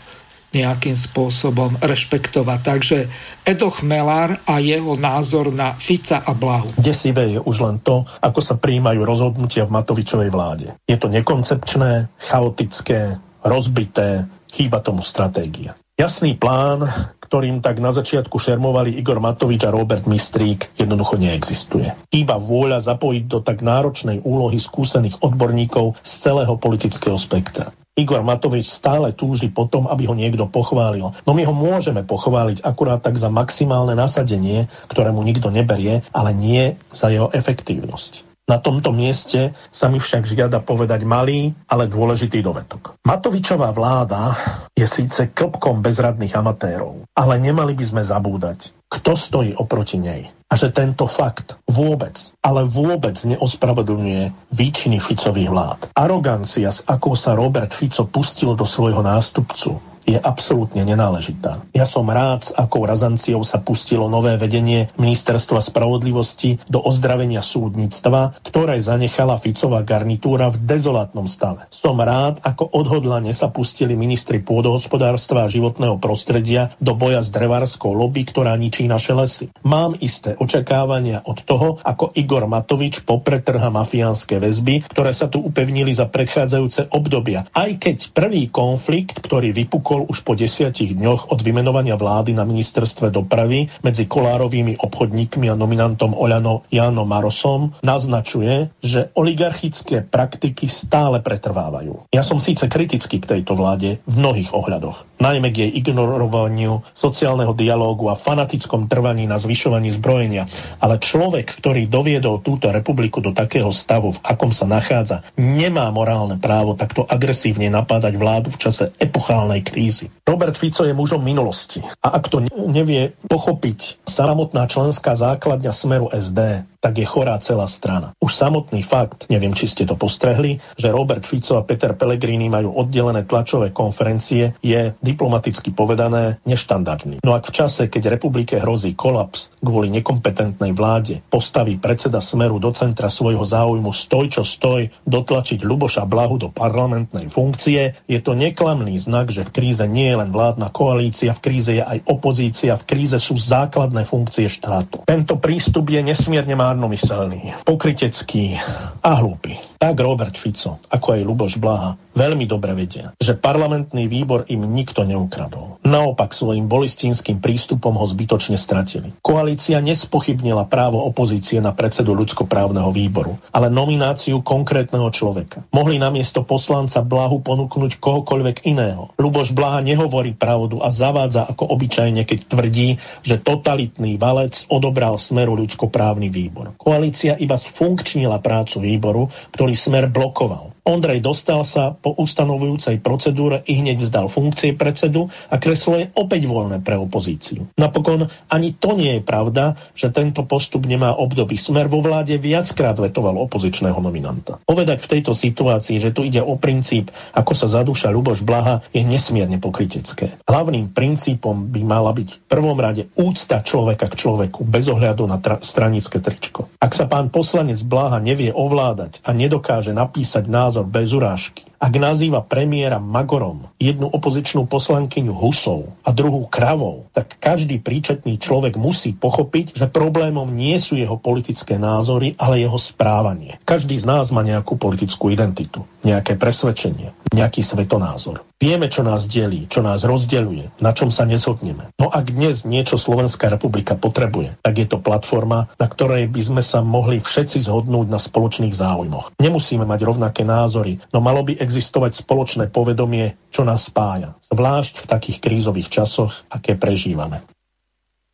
nejakým spôsobom rešpektovať. Takže Edo Chmelár a jeho názor na Fica a Blahu. Desivé je už len to, ako sa príjmajú rozhodnutia v Matovičovej vláde. Je to nekoncepčné, chaotické, rozbité, chýba tomu stratégia. Jasný plán, ktorým tak na začiatku šermovali Igor Matovič a Robert Mistrík, jednoducho neexistuje. Chýba vôľa zapojiť do tak náročnej úlohy skúsených odborníkov z celého politického spektra. Igor Matovič stále túži potom, aby ho niekto pochválil. No my ho môžeme pochváliť akurát tak za maximálne nasadenie, ktoré mu nikto neberie, ale nie za jeho efektívnosť. Na tomto mieste sa mi však žiada povedať malý, ale dôležitý dovetok. Matovičová vláda je síce klopkom bezradných amatérov, ale nemali by sme zabúdať, kto stojí oproti nej. A že tento fakt vôbec, ale vôbec neospravedlňuje výčiny Ficových vlád. Arogancia, s akou sa Robert Fico pustil do svojho nástupcu, je absolútne nenáležitá. Ja som rád, s akou razanciou sa pustilo nové vedenie Ministerstva spravodlivosti do ozdravenia súdnictva, ktoré zanechala Ficová garnitúra v dezolátnom stave. Som rád, ako odhodlane sa pustili ministri pôdohospodárstva a životného prostredia do boja s drevárskou lobby, ktorá ničí naše lesy. Mám isté očakávania od toho, ako Igor Matovič popretrha mafiánske väzby, ktoré sa tu upevnili za predchádzajúce obdobia. Aj keď prvý konflikt, ktorý vypukol bol už po desiatich dňoch od vymenovania vlády na ministerstve dopravy medzi Kolárovými obchodníkmi a nominantom Oľano Jánom Marosom naznačuje, že oligarchické praktiky stále pretrvávajú. Ja som síce kritický k tejto vláde v mnohých ohľadoch najmä k jej ignorovaniu sociálneho dialógu a fanatickom trvaní na zvyšovaní zbrojenia. Ale človek, ktorý doviedol túto republiku do takého stavu, v akom sa nachádza, nemá morálne právo takto agresívne napádať vládu v čase epochálnej krízy. Robert Fico je mužom minulosti. A ak to nevie pochopiť samotná členská základňa Smeru SD, tak je chorá celá strana. Už samotný fakt, neviem, či ste to postrehli, že Robert Fico a Peter Pellegrini majú oddelené tlačové konferencie, je diplomaticky povedané neštandardný. No ak v čase, keď republike hrozí kolaps kvôli nekompetentnej vláde, postaví predseda Smeru do centra svojho záujmu stoj čo stoj dotlačiť Luboša Blahu do parlamentnej funkcie, je to neklamný znak, že v kríze nie je len vládna koalícia, v kríze je aj opozícia, v kríze sú základné funkcie štátu. Tento prístup je nesmierne márnomyselný, pokrytecký a hlúpy. Tak Robert Fico, ako aj Luboš Blaha, veľmi dobre vedia, že parlamentný výbor im nikto neukradol. Naopak svojim bolistínskym prístupom ho zbytočne stratili. Koalícia nespochybnila právo opozície na predsedu ľudskoprávneho výboru, ale nomináciu konkrétneho človeka. Mohli namiesto poslanca Blahu ponúknuť kohokoľvek iného. Luboš Blaha nehovorí pravdu a zavádza ako obyčajne, keď tvrdí, že totalitný valec odobral smeru ľudskoprávny výbor. Koalícia iba sfunkčnila prácu výboru, ktorý smer blokoval. Ondrej Dostal sa po ustanovujúcej procedúre i hneď vzdal funkcie predsedu a kreslo je opäť voľné pre opozíciu. Napokon ani to nie je pravda, že tento postup nemá období. Smer vo vláde viackrát vetoval opozičného nominanta. Povedať v tejto situácii, že tu ide o princíp, ako sa zadúša Luboš Blaha, je nesmierne pokrytecké. Hlavným princípom by mala byť v prvom rade úcta človeka k človeku bez ohľadu na tra- stranické tričko. Ak sa pán poslanec Blaha nevie ovládať a nedokáže napísať názor názor bez urážky. Ak nazýva premiéra Magorom, jednu opozičnú poslankyňu Husou a druhú Kravou, tak každý príčetný človek musí pochopiť, že problémom nie sú jeho politické názory, ale jeho správanie. Každý z nás má nejakú politickú identitu, nejaké presvedčenie, nejaký svetonázor. Vieme, čo nás delí, čo nás rozdeľuje, na čom sa nezhodneme. No ak dnes niečo Slovenská republika potrebuje, tak je to platforma, na ktorej by sme sa mohli všetci zhodnúť na spoločných záujmoch. Nemusíme mať rovnaké názory, no malo by existovať spoločné povedomie, čo nás spája. Zvlášť v takých krízových časoch, aké prežívame.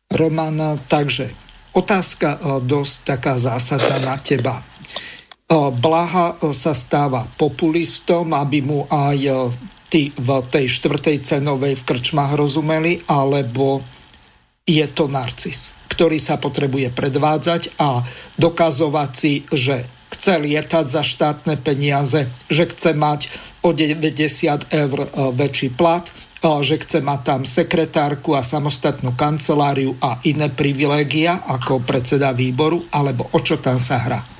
Roman, takže otázka e, dosť taká zásadná na teba. E, Blaha e, sa stáva populistom, aby mu aj tí v tej štvrtej cenovej v krčmách rozumeli, alebo je to narcis, ktorý sa potrebuje predvádzať a dokazovať si, že chce lietať za štátne peniaze, že chce mať o 90 eur e, väčší plat, e, že chce mať tam sekretárku a samostatnú kanceláriu a iné privilégia ako predseda výboru, alebo o čo tam sa hrá?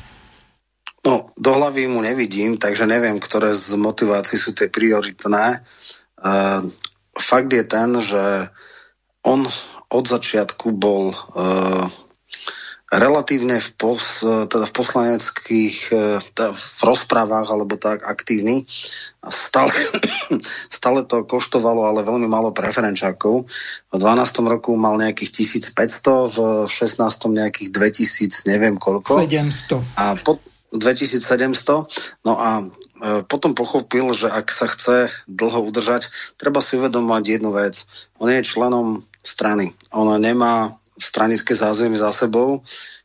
No, do hlavy mu nevidím, takže neviem, ktoré z motivácií sú tie prioritné. Uh, fakt je ten, že on od začiatku bol uh, relatívne v, pos, teda v poslaneckých e, teda v rozprávach alebo tak aktívny. Stále, stále to koštovalo ale veľmi málo preferenčákov. V 12. roku mal nejakých 1500, v 16. nejakých 2000, neviem koľko. 700. A po 2700. No a e, potom pochopil, že ak sa chce dlho udržať, treba si uvedomať jednu vec. On je členom strany. On nemá stranické zázemie za sebou.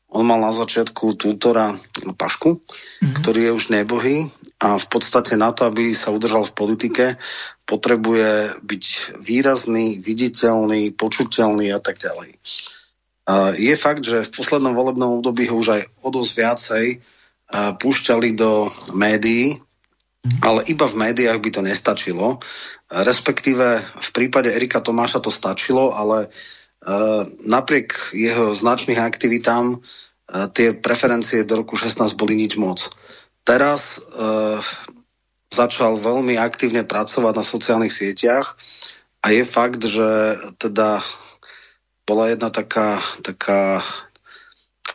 On mal na začiatku tútora Pašku, mm-hmm. ktorý je už nebohý a v podstate na to, aby sa udržal v politike, potrebuje byť výrazný, viditeľný, počuteľný a tak ďalej. Je fakt, že v poslednom volebnom období ho už aj o dosť viacej púšťali do médií, ale iba v médiách by to nestačilo. Respektíve v prípade Erika Tomáša to stačilo, ale Eh, napriek jeho značných aktivitám eh, tie preferencie do roku 16 boli nič moc. Teraz uh, začal veľmi aktívne pracovať na sociálnych sieťach a je fakt, že teda bola jedna taká, taká,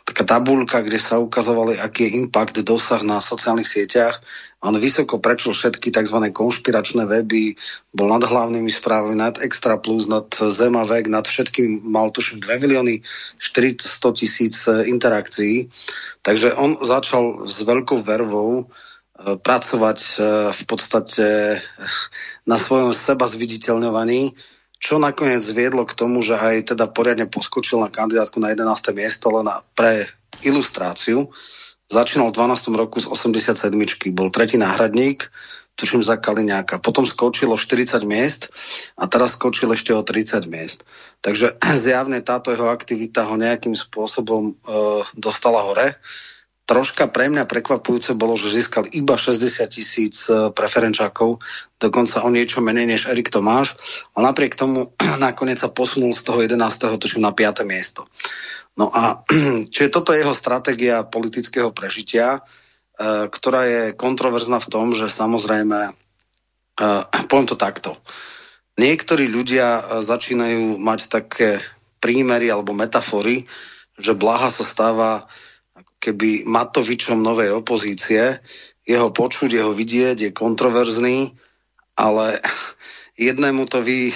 taká tabulka, kde sa ukazovali, aký je impact, dosah na sociálnych sieťach on vysoko prečul všetky tzv. konšpiračné weby, bol nad hlavnými správami, nad Extra Plus, nad Zemavek, nad všetkým mal tuším 2 milióny 400 tisíc e, interakcií. Takže on začal s veľkou vervou pracovať v podstate na svojom seba zviditeľňovaní, čo nakoniec viedlo k tomu, že aj teda poriadne poskočil na kandidátku na 11. miesto len pre ilustráciu. Začínal v 12. roku z 87. Bol tretí náhradník, tuším za Kaliňáka. Potom skočilo 40 miest a teraz skočil ešte o 30 miest. Takže zjavne táto jeho aktivita ho nejakým spôsobom e, dostala hore. Troška pre mňa prekvapujúce bolo, že získal iba 60 tisíc e, preferenčákov, dokonca o niečo menej než Erik Tomáš, a napriek tomu nakoniec sa posunul z toho 11. tuším na 5. miesto. No a čiže toto je jeho stratégia politického prežitia, e, ktorá je kontroverzná v tom, že samozrejme, e, poviem to takto, niektorí ľudia začínajú mať také prímery alebo metafory, že Blaha sa stáva keby Matovičom novej opozície, jeho počuť, jeho vidieť je kontroverzný, ale jednému to vy,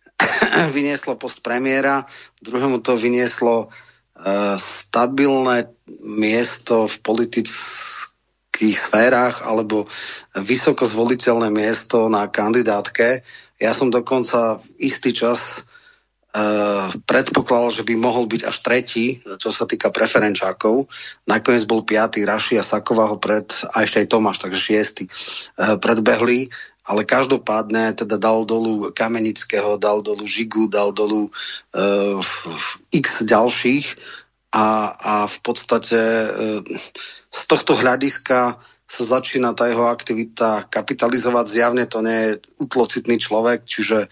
vynieslo post premiéra, druhému to vynieslo uh, stabilné miesto v politických sférach alebo vysoko zvoliteľné miesto na kandidátke. Ja som dokonca istý čas predpokladal, že by mohol byť až tretí, čo sa týka preferenčákov. Nakoniec bol piatý, Raši a Saková ho pred, a ešte aj Tomáš, takže šiestý, uh, predbehli ale každopádne teda dal dolu Kamenického, dal dolu Žigu, dal dolu uh, x ďalších a, a v podstate uh, z tohto hľadiska sa začína tá jeho aktivita kapitalizovať. Zjavne to nie je utlocitný človek, čiže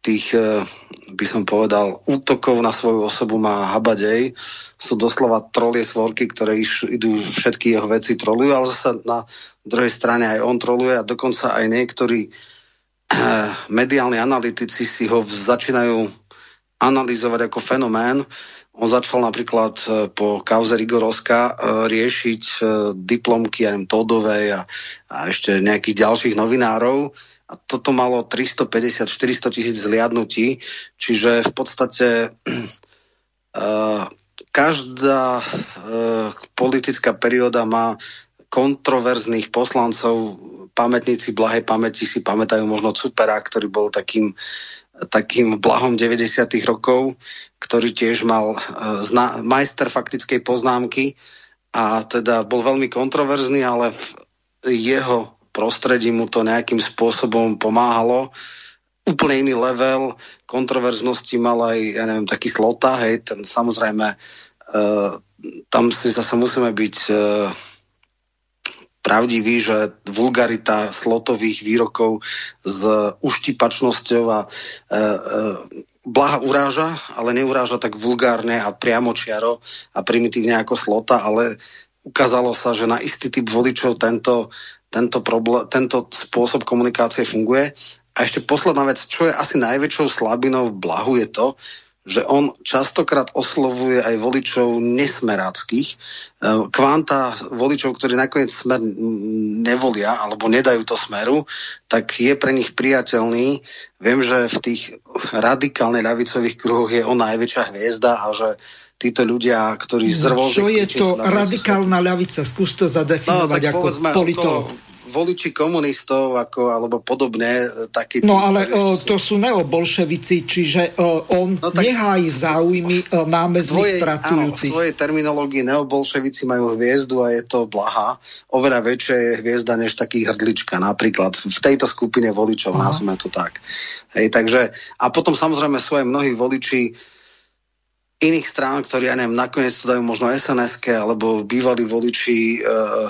tých, e, by som povedal, útokov na svoju osobu má habadej. Sú doslova trolie svorky, ktoré iš, idú všetky jeho veci trolujú, ale zase na druhej strane aj on troluje a dokonca aj niektorí eh, mediálni analytici si ho začínajú analyzovať ako fenomén. On začal napríklad eh, po kauze Rigoroska eh, riešiť eh, diplomky aj Todovej a, a ešte nejakých ďalších novinárov a toto malo 350-400 tisíc zliadnutí, čiže v podstate uh, každá uh, politická perióda má kontroverzných poslancov. Pamätníci blahej pamäti si pamätajú možno Cupera, ktorý bol takým, takým blahom 90. rokov, ktorý tiež mal uh, zna- majster faktickej poznámky a teda bol veľmi kontroverzný, ale v jeho prostredí mu to nejakým spôsobom pomáhalo. Úplne iný level kontroverznosti mal aj, ja neviem, taký slota, hej, ten samozrejme, uh, tam si zase musíme byť uh, pravdivý, že vulgarita slotových výrokov s uštipačnosťou a e, e, blaha uráža, ale neuráža tak vulgárne a priamočiaro a primitívne ako slota, ale ukázalo sa, že na istý typ voličov tento tento, problém, tento spôsob komunikácie funguje. A ešte posledná vec, čo je asi najväčšou slabinou v Blahu je to, že on častokrát oslovuje aj voličov nesmeráckých. E, kvanta voličov, ktorí nakoniec smer nevolia alebo nedajú to smeru, tak je pre nich priateľný. Viem, že v tých radikálne ľavicových kruhoch je on najväčšia hviezda a že títo ľudia, ktorí z rôznych... Čo je to radikálna ľavica? Skús to zadefinovať no, ako politolog. Voliči komunistov ako, alebo podobne. E, taký no ale o, to sú neobolševici, čiže o, on no, nehájí záujmy o, námezných tvojej, pracujúcich. Áno, v tvojej terminológii neobolševici majú hviezdu a je to blaha. Oveľa väčšia je hviezda než taký hrdlička napríklad. V tejto skupine voličov, nazvime to tak. Hej, takže, a potom samozrejme aj mnohí voliči, iných strán, ktorí, ja neviem, nakoniec to dajú možno sns alebo bývalí voliči, uh,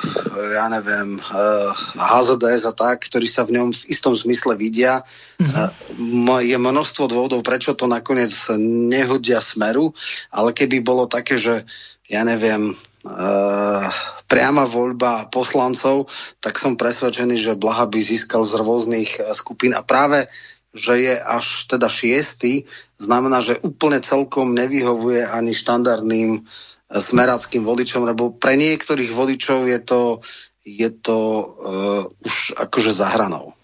ja neviem, uh, HZDS a tak, ktorí sa v ňom v istom zmysle vidia. Mm-hmm. Uh, je množstvo dôvodov, prečo to nakoniec nehodia smeru, ale keby bolo také, že ja neviem, uh, priama voľba poslancov, tak som presvedčený, že Blaha by získal z rôznych skupín a práve že je až teda šiestý, znamená, že úplne celkom nevyhovuje ani štandardným e, smerackým voličom, lebo pre niektorých voličov je to, je to uh, už akože zahranou.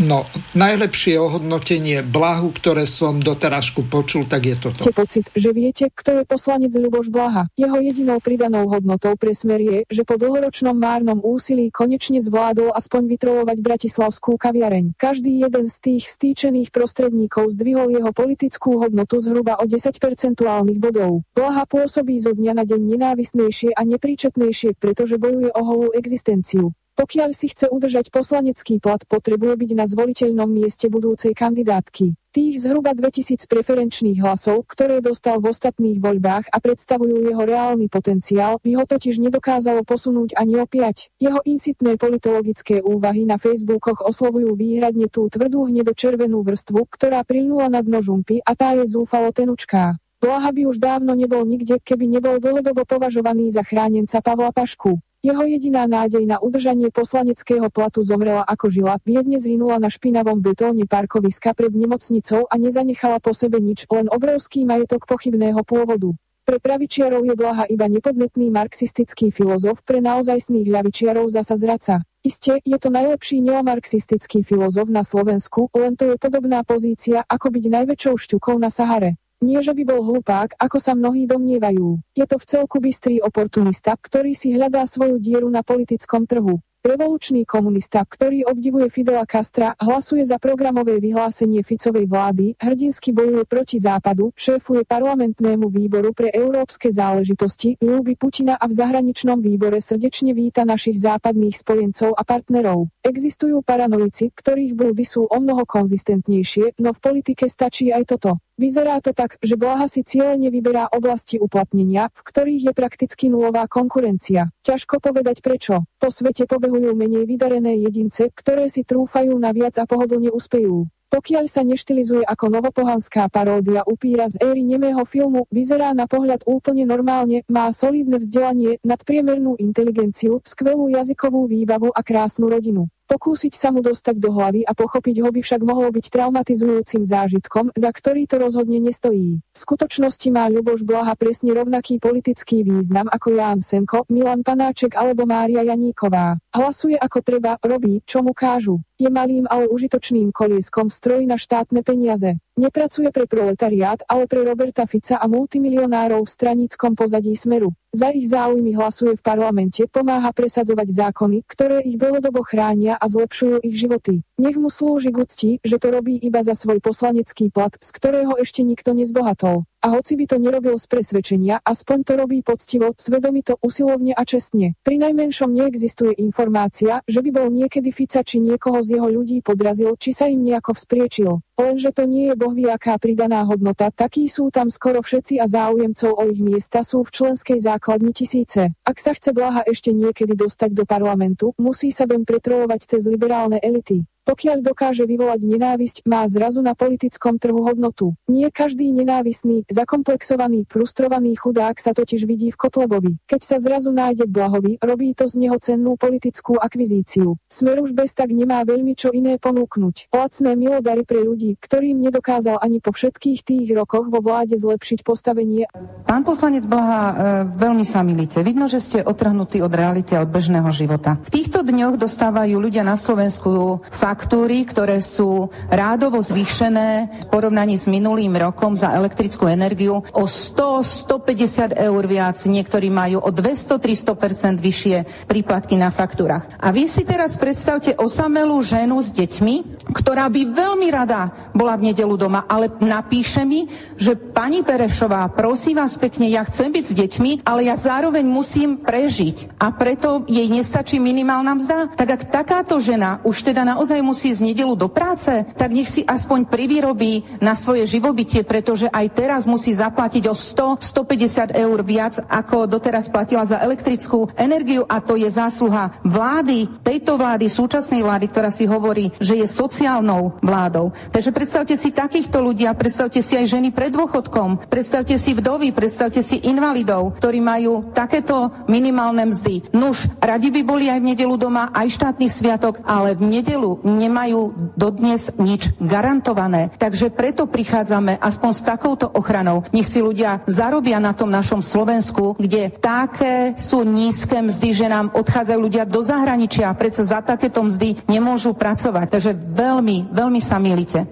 No, najlepšie ohodnotenie blahu, ktoré som doterážku počul, tak je toto. Máte pocit, že viete, kto je poslanec Ľuboš Blaha? Jeho jedinou pridanou hodnotou pre smer je, že po dlhoročnom márnom úsilí konečne zvládol aspoň vytrolovať bratislavskú kaviareň. Každý jeden z tých stýčených prostredníkov zdvihol jeho politickú hodnotu zhruba o 10 percentuálnych bodov. Blaha pôsobí zo dňa na deň nenávisnejšie a nepríčetnejšie, pretože bojuje o holú existenciu. Pokiaľ si chce udržať poslanecký plat, potrebuje byť na zvoliteľnom mieste budúcej kandidátky. Tých zhruba 2000 preferenčných hlasov, ktoré dostal v ostatných voľbách a predstavujú jeho reálny potenciál, by ho totiž nedokázalo posunúť ani o 5. Jeho insitné politologické úvahy na Facebookoch oslovujú výhradne tú tvrdú hnedo-červenú vrstvu, ktorá prilnula dno žumpy a tá je zúfalo tenučká. Blaha by už dávno nebol nikde, keby nebol dlhodobo považovaný za chránenca Pavla Pašku. Jeho jediná nádej na udržanie poslaneckého platu zomrela ako žila, biedne zhynula na špinavom betóne parkoviska pred nemocnicou a nezanechala po sebe nič, len obrovský majetok pochybného pôvodu. Pre pravičiarov je Blaha iba nepodmetný marxistický filozof, pre naozajstných ľavičiarov zasa zraca. Isté, je to najlepší neomarxistický filozof na Slovensku, len to je podobná pozícia, ako byť najväčšou šťukou na Sahare. Nie, že by bol hlupák, ako sa mnohí domnievajú. Je to v celku bystrý oportunista, ktorý si hľadá svoju dieru na politickom trhu. Revolučný komunista, ktorý obdivuje Fidela Castra, hlasuje za programové vyhlásenie Ficovej vlády, hrdinsky bojuje proti Západu, šéfuje parlamentnému výboru pre európske záležitosti, ľúbi Putina a v zahraničnom výbore srdečne víta našich západných spojencov a partnerov. Existujú paranoici, ktorých blúdy sú o mnoho konzistentnejšie, no v politike stačí aj toto. Vyzerá to tak, že Blaha si cieľene vyberá oblasti uplatnenia, v ktorých je prakticky nulová konkurencia. Ťažko povedať prečo. Po svete pobehujú menej vydarené jedince, ktoré si trúfajú na viac a pohodlne uspejú. Pokiaľ sa neštilizuje ako novopohanská paródia upíra z éry nemého filmu, vyzerá na pohľad úplne normálne, má solidné vzdelanie, nadpriemernú inteligenciu, skvelú jazykovú výbavu a krásnu rodinu. Pokúsiť sa mu dostať do hlavy a pochopiť ho by však mohlo byť traumatizujúcim zážitkom, za ktorý to rozhodne nestojí. V skutočnosti má Ľuboš Blaha presne rovnaký politický význam ako Ján Senko, Milan Panáček alebo Mária Janíková. Hlasuje ako treba, robí, čo mu kážu. Je malým, ale užitočným kolieskom stroj na štátne peniaze. Nepracuje pre proletariát, ale pre Roberta Fica a multimilionárov v straníckom pozadí Smeru. Za ich záujmy hlasuje v parlamente, pomáha presadzovať zákony, ktoré ich dlhodobo chránia a zlepšujú ich životy. Nech mu slúži k úcti, že to robí iba za svoj poslanecký plat, z ktorého ešte nikto nezbohatol. A hoci by to nerobil z presvedčenia, aspoň to robí poctivo, svedomito, usilovne a čestne. Pri najmenšom neexistuje informácia, že by bol niekedy Fica či niekoho z jeho ľudí podrazil, či sa im nejako vzpriečil. Lenže to nie je bohví aká pridaná hodnota, takí sú tam skoro všetci a záujemcov o ich miesta sú v členskej základni tisíce. Ak sa chce Blaha ešte niekedy dostať do parlamentu, musí sa doň pretrolovať cez liberálne elity. Pokiaľ dokáže vyvolať nenávisť, má zrazu na politickom trhu hodnotu. Nie každý nenávisný, zakomplexovaný, frustrovaný chudák sa totiž vidí v Kotlebovi. Keď sa zrazu nájde Blahovi, robí to z neho cennú politickú akvizíciu. Smer už bez tak nemá veľmi čo iné ponúknuť. Lacné milodary pre ľudí, ktorým nedokázal ani po všetkých tých rokoch vo vláde zlepšiť postavenie. Pán poslanec Blaha, e, veľmi sa milíte. Vidno, že ste otrhnutí od reality a od bežného života. V týchto dňoch dostávajú ľudia na Slovensku faktúry, ktoré sú rádovo zvýšené v porovnaní s minulým rokom za elektrickú energiu o 100-150 eur viac. Niektorí majú o 200-300% vyššie príplatky na faktúrach. A vy si teraz predstavte osamelú ženu s deťmi, ktorá by veľmi rada bola v nedelu doma, ale napíše mi, že pani Perešová, prosím vás pekne, ja chcem byť s deťmi, ale ja zároveň musím prežiť. A preto jej nestačí minimálna mzda. Tak ak takáto žena už teda naozaj musí z nedelu do práce, tak nech si aspoň privyrobí na svoje živobytie, pretože aj teraz musí zaplatiť o 100-150 eur viac, ako doteraz platila za elektrickú energiu a to je zásluha vlády, tejto vlády, súčasnej vlády, ktorá si hovorí, že je sociálnou vládou. Takže predstavte si takýchto ľudí a predstavte si aj ženy pred dôchodkom, predstavte si vdovy, predstavte si invalidov, ktorí majú takéto minimálne mzdy. Nuž, radi by boli aj v nedelu doma, aj štátny sviatok, ale v nedelu nemajú dodnes nič garantované. Takže preto prichádzame aspoň s takouto ochranou. Nech si ľudia zarobia na tom našom Slovensku, kde také sú nízke mzdy, že nám odchádzajú ľudia do zahraničia, predsa za takéto mzdy nemôžu pracovať. Takže veľmi, veľmi sa milíte.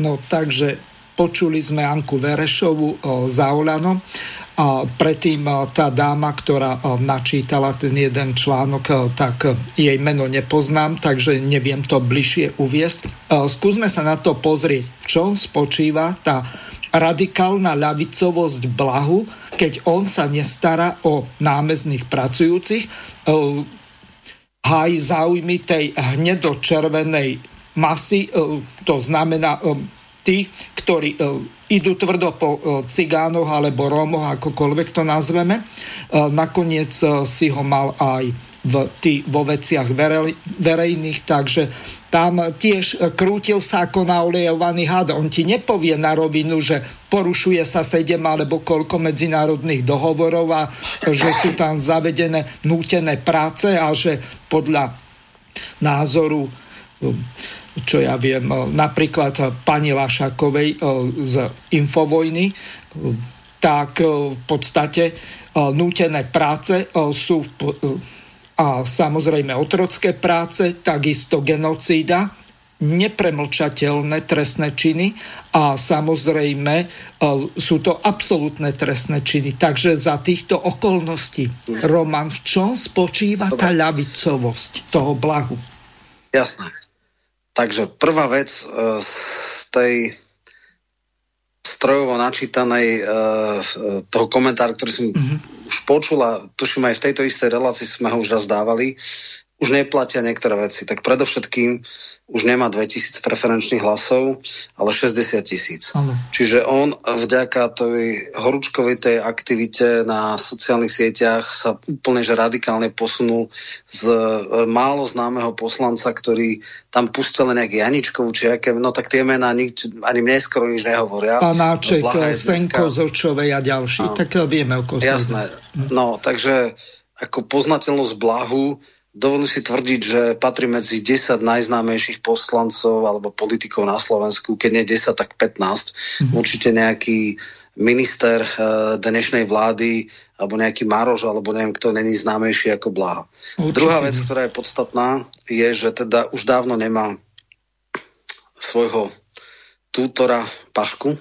No takže počuli sme Anku Verešovu za Olano. A predtým tá dáma, ktorá načítala ten jeden článok, tak jej meno nepoznám, takže neviem to bližšie uviesť. Skúsme sa na to pozrieť, v čom spočíva tá radikálna ľavicovosť blahu, keď on sa nestará o námezných pracujúcich, hájí záujmy tej hnedočervenej masy, to znamená tí, ktorí idú tvrdo po cigánoch alebo rómoch, akokoľvek to nazveme. Nakoniec si ho mal aj v tý, vo veciach verej, verejných, takže tam tiež krútil sa ako naolejovaný had. On ti nepovie na rovinu, že porušuje sa sedem alebo koľko medzinárodných dohovorov a že sú tam zavedené nútené práce a že podľa názoru čo ja viem, napríklad pani Lašakovej z Infovojny, tak v podstate nútené práce sú a samozrejme otrocké práce, takisto genocída, nepremlčateľné trestné činy a samozrejme e, sú to absolútne trestné činy. Takže za týchto okolností, Roman, v čom spočíva tá ľavicovosť toho blahu? Jasné. Takže prvá vec e, z tej strojovo načítanej uh, toho komentáru, ktorý som mm-hmm. už počula, tuším aj v tejto istej relácii sme ho už raz dávali, už neplatia niektoré veci. Tak predovšetkým už nemá 2000 preferenčných hlasov, ale 60 tisíc. Čiže on vďaka tej horúčkovej tej aktivite na sociálnych sieťach sa úplne že radikálne posunul z e, málo známeho poslanca, ktorý tam pustil nejaký Janičkovú či aké, no tak tie mená nič, ani mne skoro nič nehovoria. Panáček, no, Senko Zočovej a ďalší, no. tak vieme, o Jasné, no takže ako poznateľnosť blahu Dovolím si tvrdiť, že patrí medzi 10 najznámejších poslancov alebo politikov na Slovensku, keď nie 10, tak 15. Mm-hmm. Určite nejaký minister uh, dnešnej vlády alebo nejaký Maroš, alebo neviem, kto není známejší ako Blaha. Určite. Druhá vec, ktorá je podstatná, je, že teda už dávno nemá svojho tútora Pašku,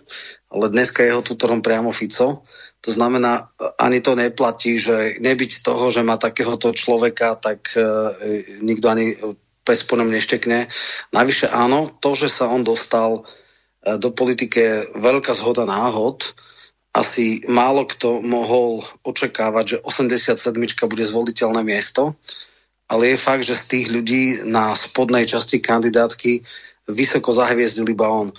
ale dneska je jeho tútorom priamo Fico to znamená, ani to neplatí, že nebyť toho, že má takéhoto človeka, tak e, nikto ani pes po ňom neštekne. Navyše áno, to, že sa on dostal e, do politiky je veľká zhoda náhod. Asi málo kto mohol očakávať, že 87 bude zvoliteľné miesto, ale je fakt, že z tých ľudí na spodnej časti kandidátky vysoko zahviezdil iba on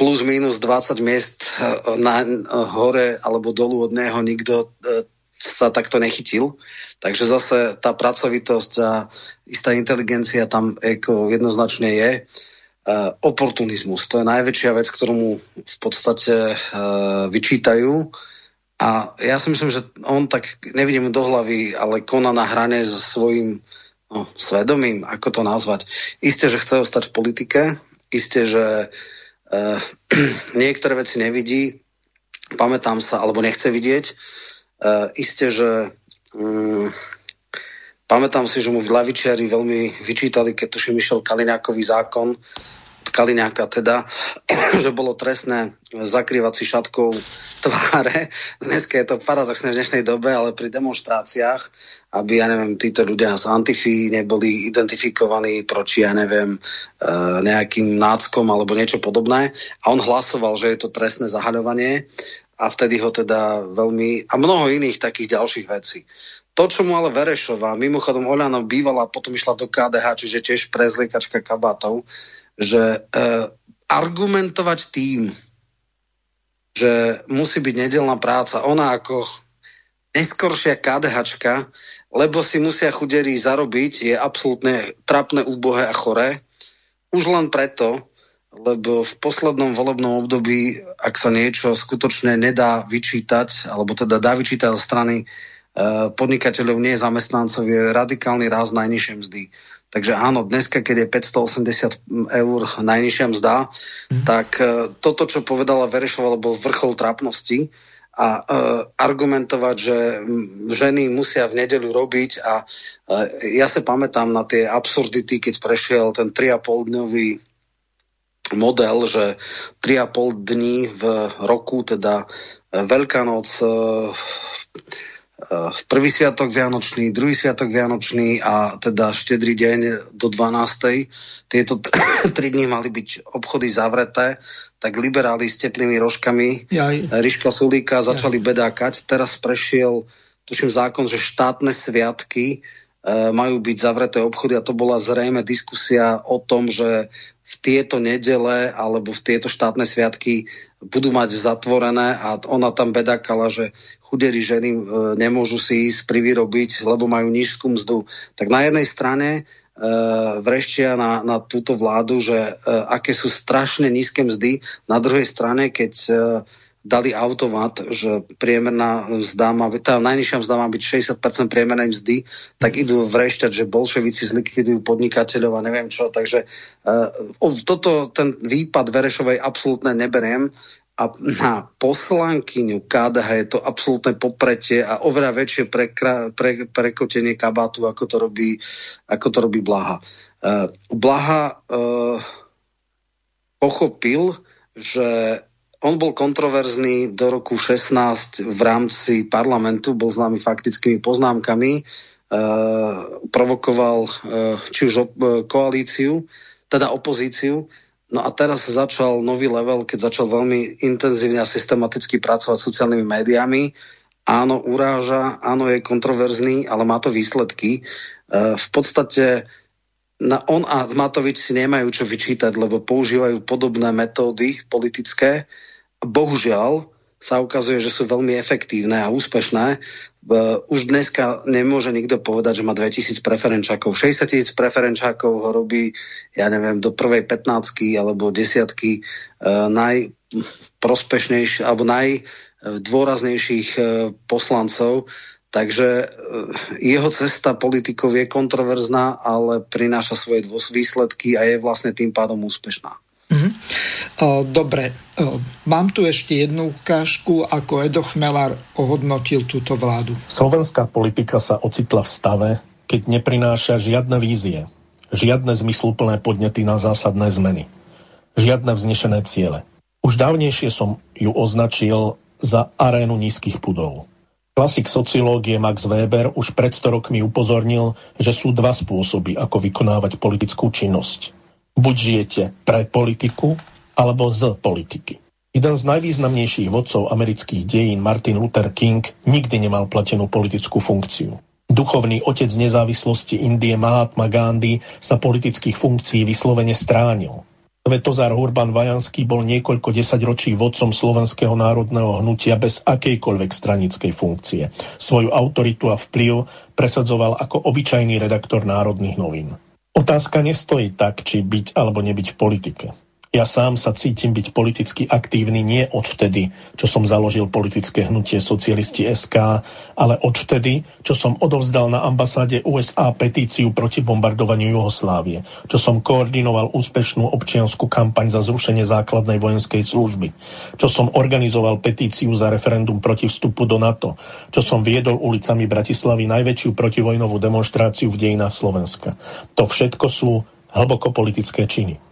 plus minus 20 miest eh, na, eh, hore alebo dolu od neho nikto eh, sa takto nechytil. Takže zase tá pracovitosť a istá inteligencia tam ako jednoznačne je. Oportunizmus, to je najväčšia vec, ktorú mu v podstate vyčítajú. A ja si myslím, že on tak, nevidím do hlavy, ale koná na hrane so svojím no, svedomím, ako to nazvať. Isté, že chce ostať v politike, isté, že uh, uh, niektoré veci nevidí, pamätám sa, alebo nechce vidieť. Uh, isté, že um, pamätám si, že mu v Lavičiari veľmi vyčítali, keď tuším išiel Kaliňákový zákon, Kaliňáka teda, že bolo trestné zakrývať si šatkou tváre. Dneska je to paradoxné v dnešnej dobe, ale pri demonstráciách, aby, ja neviem, títo ľudia z Antify neboli identifikovaní proti, ja neviem, e, nejakým náckom alebo niečo podobné. A on hlasoval, že je to trestné zahaľovanie a vtedy ho teda veľmi... a mnoho iných takých ďalších vecí. To, čo mu ale Verešová, mimochodom Oľano bývala, potom išla do KDH, čiže tiež prezliekačka kabátov, že uh, argumentovať tým, že musí byť nedelná práca, ona ako neskoršia KDHčka, lebo si musia chuderi zarobiť, je absolútne trapné, úbohé a choré. Už len preto, lebo v poslednom volebnom období, ak sa niečo skutočne nedá vyčítať, alebo teda dá vyčítať strany e, podnikateľov, nie zamestnancov, je radikálny rast najnižšej mzdy. Takže áno, dneska, keď je 580 eur najnižšia mzda, mm. tak e, toto, čo povedala Verešova, bol vrchol trapnosti a e, argumentovať, že ženy musia v nedeľu robiť a e, ja sa pamätám na tie absurdity, keď prešiel ten 3,5 dňový model, že 3,5 dní v roku, teda e, Veľká noc, e, prvý sviatok Vianočný, druhý sviatok Vianočný a teda štedrý deň do 12. Tieto tri dní mali byť obchody zavreté, tak liberáli s teplými rožkami Jaj. Ríška Sulíka začali Jasne. bedákať. Teraz prešiel, tuším, zákon, že štátne sviatky majú byť zavreté obchody a to bola zrejme diskusia o tom, že v tieto nedele alebo v tieto štátne sviatky budú mať zatvorené a ona tam bedakala, že chuderi ženy e, nemôžu si ísť privyrobiť, lebo majú nízku mzdu. Tak na jednej strane e, vreštia na, na túto vládu, že e, aké sú strašne nízke mzdy. Na druhej strane, keď e, dali automat, že priemerná mzda má tá najnižšia mzda má byť 60% priemernej mzdy, tak idú vrešťať, že bolševici zlikvidujú podnikateľov a neviem čo. Takže uh, toto, ten výpad Verešovej absolútne neberiem a na poslankyňu KDH je to absolútne popretie a oveľa väčšie prekra, pre, prekotenie kabátu, ako to robí, ako to robí Blaha. Uh, Blaha uh, pochopil, že on bol kontroverzný do roku 16 v rámci parlamentu, bol známy faktickými poznámkami, uh, provokoval uh, či už op- koalíciu, teda opozíciu. No a teraz začal nový level, keď začal veľmi intenzívne a systematicky pracovať s sociálnymi médiami. Áno, uráža, áno, je kontroverzný, ale má to výsledky. Uh, v podstate na, on a Matovič si nemajú čo vyčítať, lebo používajú podobné metódy politické bohužiaľ sa ukazuje, že sú veľmi efektívne a úspešné. Už dneska nemôže nikto povedať, že má 2000 preferenčákov. 60 tisíc preferenčákov ho robí, ja neviem, do prvej 15 alebo desiatky uh, najprospešnejších alebo najdôraznejších uh, poslancov. Takže uh, jeho cesta politikov je kontroverzná, ale prináša svoje výsledky a je vlastne tým pádom úspešná. Mhm. Dobre, mám tu ešte jednu ukážku, ako Edo Chmelar ohodnotil túto vládu. Slovenská politika sa ocitla v stave, keď neprináša žiadne vízie, žiadne zmysluplné podnety na zásadné zmeny, žiadne vznešené ciele. Už dávnejšie som ju označil za arénu nízkych pudov. Klasik sociológie Max Weber už pred 100 rokmi upozornil, že sú dva spôsoby, ako vykonávať politickú činnosť – Buď žijete pre politiku, alebo z politiky. Jeden z najvýznamnejších vodcov amerických dejín, Martin Luther King, nikdy nemal platenú politickú funkciu. Duchovný otec nezávislosti Indie Mahatma Gandhi sa politických funkcií vyslovene stránil. Svetozár Urban Vajanský bol niekoľko desaťročí vodcom Slovenského národného hnutia bez akejkoľvek stranickej funkcie. Svoju autoritu a vplyv presadzoval ako obyčajný redaktor národných novín. Otázka nestojí tak, či byť alebo nebyť v politike. Ja sám sa cítim byť politicky aktívny nie odvtedy, čo som založil politické hnutie Socialisti SK, ale odvtedy, čo som odovzdal na ambasáde USA petíciu proti bombardovaniu Juhoslávie, čo som koordinoval úspešnú občianskú kampaň za zrušenie základnej vojenskej služby, čo som organizoval petíciu za referendum proti vstupu do NATO, čo som viedol ulicami Bratislavy najväčšiu protivojnovú demonstráciu v dejinách Slovenska. To všetko sú hlboko politické činy.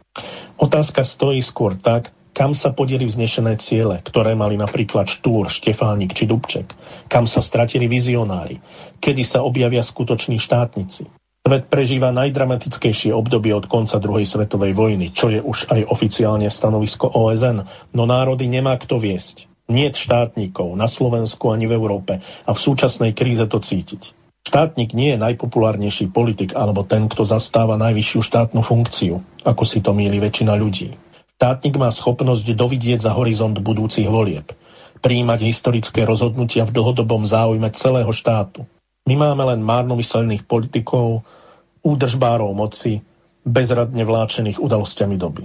Otázka stojí skôr tak, kam sa podeli vznešené ciele, ktoré mali napríklad Štúr, Štefánik či Dubček, kam sa stratili vizionári, kedy sa objavia skutoční štátnici. Svet prežíva najdramatickejšie obdobie od konca druhej svetovej vojny, čo je už aj oficiálne stanovisko OSN, no národy nemá kto viesť. Niet štátnikov na Slovensku ani v Európe a v súčasnej kríze to cítiť. Štátnik nie je najpopulárnejší politik alebo ten, kto zastáva najvyššiu štátnu funkciu, ako si to míli väčšina ľudí. Štátnik má schopnosť dovidieť za horizont budúcich volieb, príjmať historické rozhodnutia v dlhodobom záujme celého štátu. My máme len márnomyselných politikov, údržbárov moci, bezradne vláčených udalosťami doby.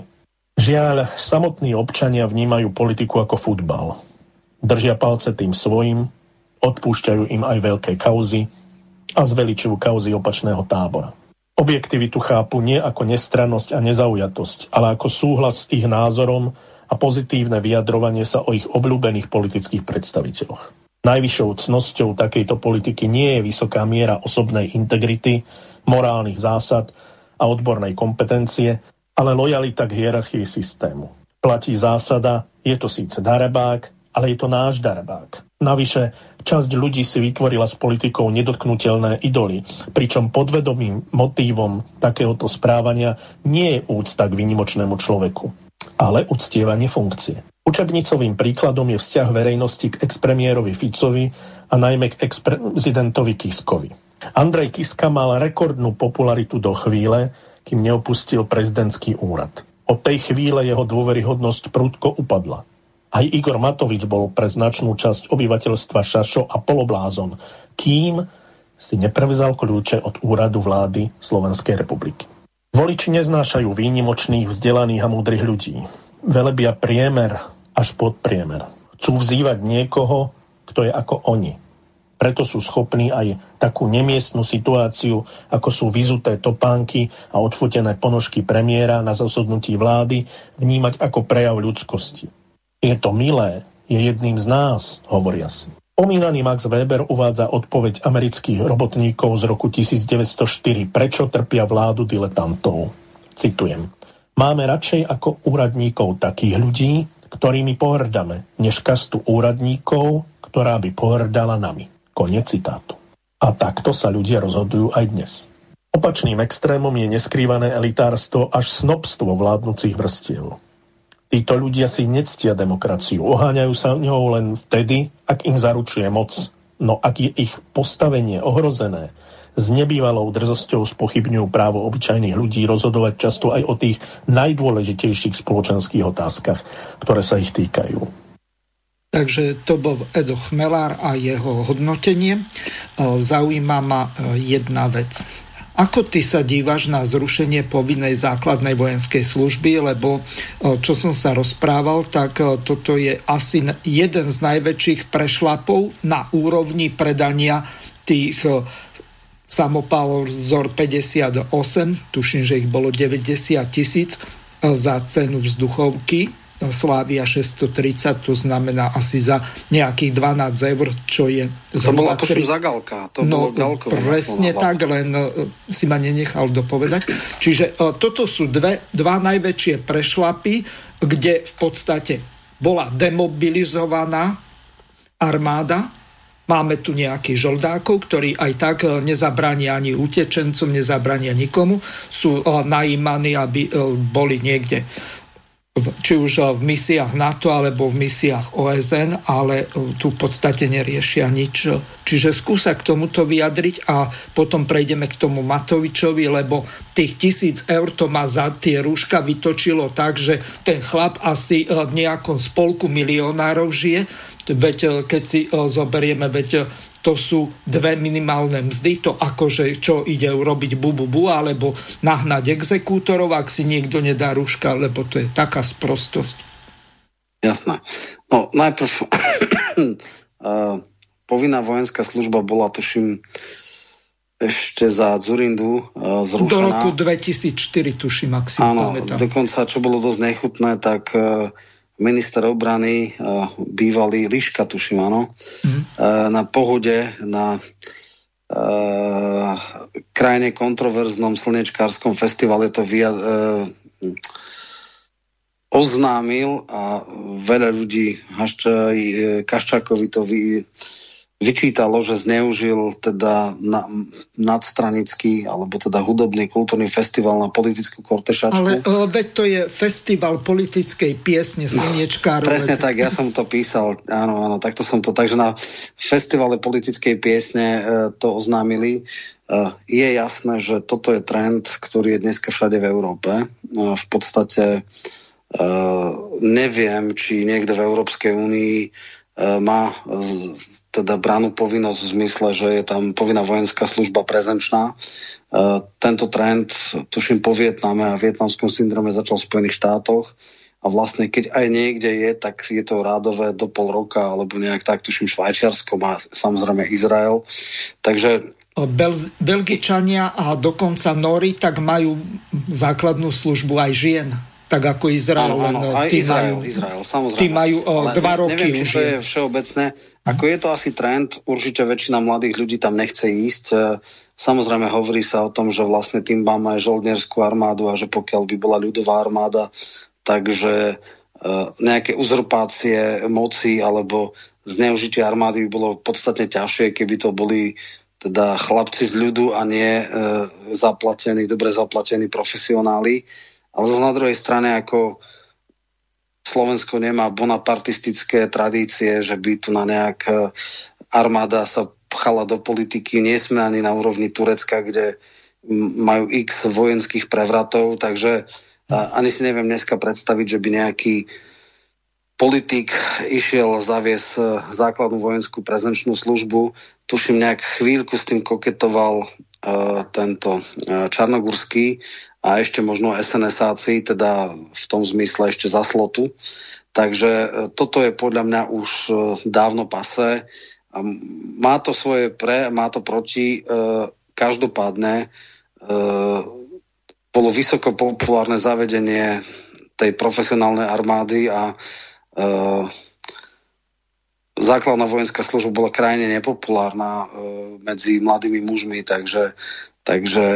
Žiaľ, samotní občania vnímajú politiku ako futbal. Držia palce tým svojim, odpúšťajú im aj veľké kauzy a zveličujú kauzy opačného tábora. Objektivitu chápu nie ako nestrannosť a nezaujatosť, ale ako súhlas s ich názorom a pozitívne vyjadrovanie sa o ich obľúbených politických predstaviteľoch. Najvyššou cnosťou takejto politiky nie je vysoká miera osobnej integrity, morálnych zásad a odbornej kompetencie, ale lojalita k hierarchii systému. Platí zásada, je to síce darebák, ale je to náš darebák. Navyše, časť ľudí si vytvorila s politikou nedotknutelné idoly, pričom podvedomým motívom takéhoto správania nie je úcta k výnimočnému človeku, ale uctievanie funkcie. Učebnicovým príkladom je vzťah verejnosti k expremiérovi Ficovi a najmä k ex-prezidentovi Kiskovi. Andrej Kiska mal rekordnú popularitu do chvíle, kým neopustil prezidentský úrad. Od tej chvíle jeho dôveryhodnosť prudko upadla. Aj Igor Matovič bol pre značnú časť obyvateľstva šašo a poloblázon, kým si neprevzal kľúče od úradu vlády Slovenskej republiky. Voliči neznášajú výnimočných, vzdelaných a múdrych ľudí. Velebia priemer až pod priemer. Chcú vzývať niekoho, kto je ako oni, preto sú schopní aj takú nemiestnú situáciu, ako sú vyzuté topánky a odfotené ponožky premiéra na zasadnutí vlády, vnímať ako prejav ľudskosti. Je to milé, je jedným z nás, hovoria si. Omínaný Max Weber uvádza odpoveď amerických robotníkov z roku 1904, prečo trpia vládu diletantov. Citujem. Máme radšej ako úradníkov takých ľudí, ktorými pohrdame, než kastu úradníkov, ktorá by pohrdala nami. Koniec citátu. A takto sa ľudia rozhodujú aj dnes. Opačným extrémom je neskrývané elitárstvo až snobstvo vládnúcich vrstiev. Títo ľudia si nectia demokraciu, oháňajú sa ňou len vtedy, ak im zaručuje moc. No ak je ich postavenie ohrozené, s nebývalou drzosťou spochybňujú právo obyčajných ľudí rozhodovať často aj o tých najdôležitejších spoločenských otázkach, ktoré sa ich týkajú. Takže to bol Edo Chmelár a jeho hodnotenie. Zaujíma ma e, jedna vec. Ako ty sa dívaš na zrušenie povinnej základnej vojenskej služby, lebo čo som sa rozprával, tak toto je asi jeden z najväčších prešlapov na úrovni predania tých samopálov ZOR 58, tuším, že ich bolo 90 tisíc za cenu vzduchovky Slávia 630, to znamená asi za nejakých 12 eur, čo je To bola to za Galka, to no, bolo Galkové Presne tak, len uh, si ma nenechal dopovedať. Čiže uh, toto sú dve, dva najväčšie prešlapy, kde v podstate bola demobilizovaná armáda, Máme tu nejakých žoldákov, ktorí aj tak nezabránia ani utečencom, nezabránia nikomu. Sú najímaní, aby boli niekde či už v misiách NATO alebo v misiách OSN, ale tu v podstate neriešia nič. Čiže skúsa k tomuto vyjadriť a potom prejdeme k tomu Matovičovi, lebo tých tisíc eur to má za tie rúška vytočilo tak, že ten chlap asi v nejakom spolku milionárov žije. Veď keď si zoberieme, veď to sú dve minimálne mzdy, to akože čo ide urobiť bu, bu, bu alebo nahnať exekútorov, ak si niekto nedá rúška, lebo to je taká sprostosť. Jasné. No najprv povinná vojenská služba bola, tuším, ešte za Zurindu uh, zrušená. Do roku 2004, tuším, ak si Áno, pamätám. dokonca, čo bolo dosť nechutné, tak uh, minister obrany, bývalý Liška, tuším, áno, mm. na pohode na uh, krajine kontroverznom slnečkárskom festivale to via, uh, oznámil a veľa ľudí, Kaščákovi to vy, vyčítalo, že zneužil teda na, nadstranický alebo teda hudobný kultúrny festival na politickú kortešačku. Ale veď to je festival politickej piesne Slniečkárov. No, presne tak, ja som to písal, áno, áno, takto som to, takže na festivale politickej piesne e, to oznámili. E, je jasné, že toto je trend, ktorý je dneska všade v Európe. E, v podstate e, neviem, či niekto v Európskej únii má teda bránú povinnosť v zmysle, že je tam povinná vojenská služba prezenčná. Tento trend, tuším, po Vietname a vietnamskom syndrome začal v Spojených štátoch a vlastne keď aj niekde je, tak je to rádové do pol roka alebo nejak tak, tuším Švajčiarsko má samozrejme Izrael. Takže Bel- Belgičania a dokonca Nori tak majú základnú službu aj žien tak ako Izrael. Áno, áno, aj tí Izrael, majú, Izrael, samozrejme. Tí majú o, dva roky neviem, či to je všeobecné. Ako je to asi trend, určite väčšina mladých ľudí tam nechce ísť. E, samozrejme hovorí sa o tom, že vlastne tým máme aj žoldnerskú armádu a že pokiaľ by bola ľudová armáda, takže e, nejaké uzurpácie moci alebo zneužitie armády by bolo podstatne ťažšie, keby to boli teda chlapci z ľudu a nie e, zaplatení, dobre zaplatení profesionáli. Ale zase na druhej strane, ako Slovensko nemá bonapartistické tradície, že by tu na nejak e, armáda sa pchala do politiky. Nie sme ani na úrovni Turecka, kde majú x vojenských prevratov, takže ani si neviem dneska predstaviť, že by nejaký politik išiel zaviesť e, základnú vojenskú prezenčnú službu. Tuším, nejak chvíľku s tým koketoval uh, tento uh, Čarnogurský a ešte možno SNSáci, teda v tom zmysle ešte za slotu. Takže uh, toto je podľa mňa už uh, dávno pase. Má to svoje pre, má to proti. Uh, každopádne bolo vysoko populárne zavedenie tej profesionálnej armády a základná vojenská služba bola krajine nepopulárna medzi mladými mužmi, takže, takže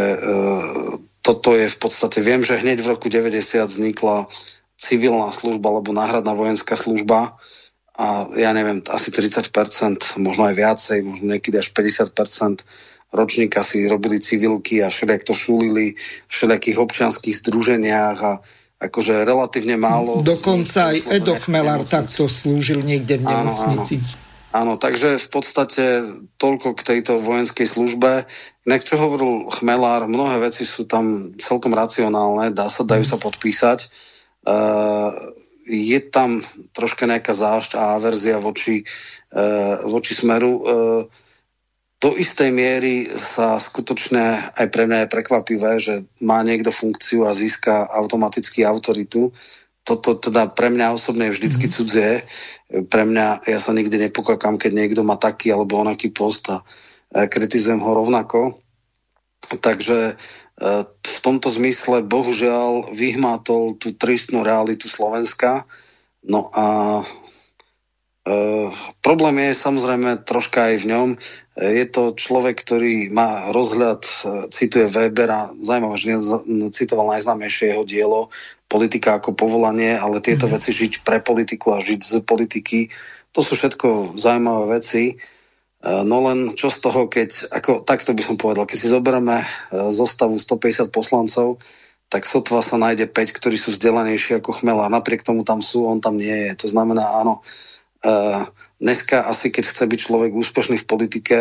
toto je v podstate, viem, že hneď v roku 90 vznikla civilná služba alebo náhradná vojenská služba a ja neviem, asi 30%, možno aj viacej, možno niekedy až 50% ročníka si robili civilky a všelijak to šulili v všelijakých občianských združeniach a akože relatívne málo. Dokonca aj Edo Chmelár takto slúžil niekde v nemocnici. Áno, áno. Áno, takže v podstate toľko k tejto vojenskej službe. Inak čo hovoril Chmelár, mnohé veci sú tam celkom racionálne, dá sa, dajú sa podpísať. Uh, je tam troška nejaká zášť a averzia voči, uh, voči smeru. Uh, do istej miery sa skutočne aj pre mňa je prekvapivé, že má niekto funkciu a získa automaticky autoritu. Toto teda pre mňa osobne je vždycky mm. Pre mňa, ja sa nikdy nepokokám, keď niekto má taký alebo onaký post a kritizujem ho rovnako. Takže e, v tomto zmysle bohužiaľ vyhmátol tú tristnú realitu Slovenska. No a Uh, problém je samozrejme troška aj v ňom. Je to človek, ktorý má rozhľad, e, cituje Webera, zaujímavé, že citoval najznámejšie jeho dielo Politika ako povolanie, ale tieto mm-hmm. veci žiť pre politiku a žiť z politiky, to sú všetko zaujímavé veci. E, no len čo z toho, keď, ako, takto by som povedal, keď si zoberieme zostavu 150 poslancov, tak sotva sa nájde 5, ktorí sú vzdelanejší ako Chmela. Napriek tomu tam sú, on tam nie je. To znamená, áno, dneska asi, keď chce byť človek úspešný v politike,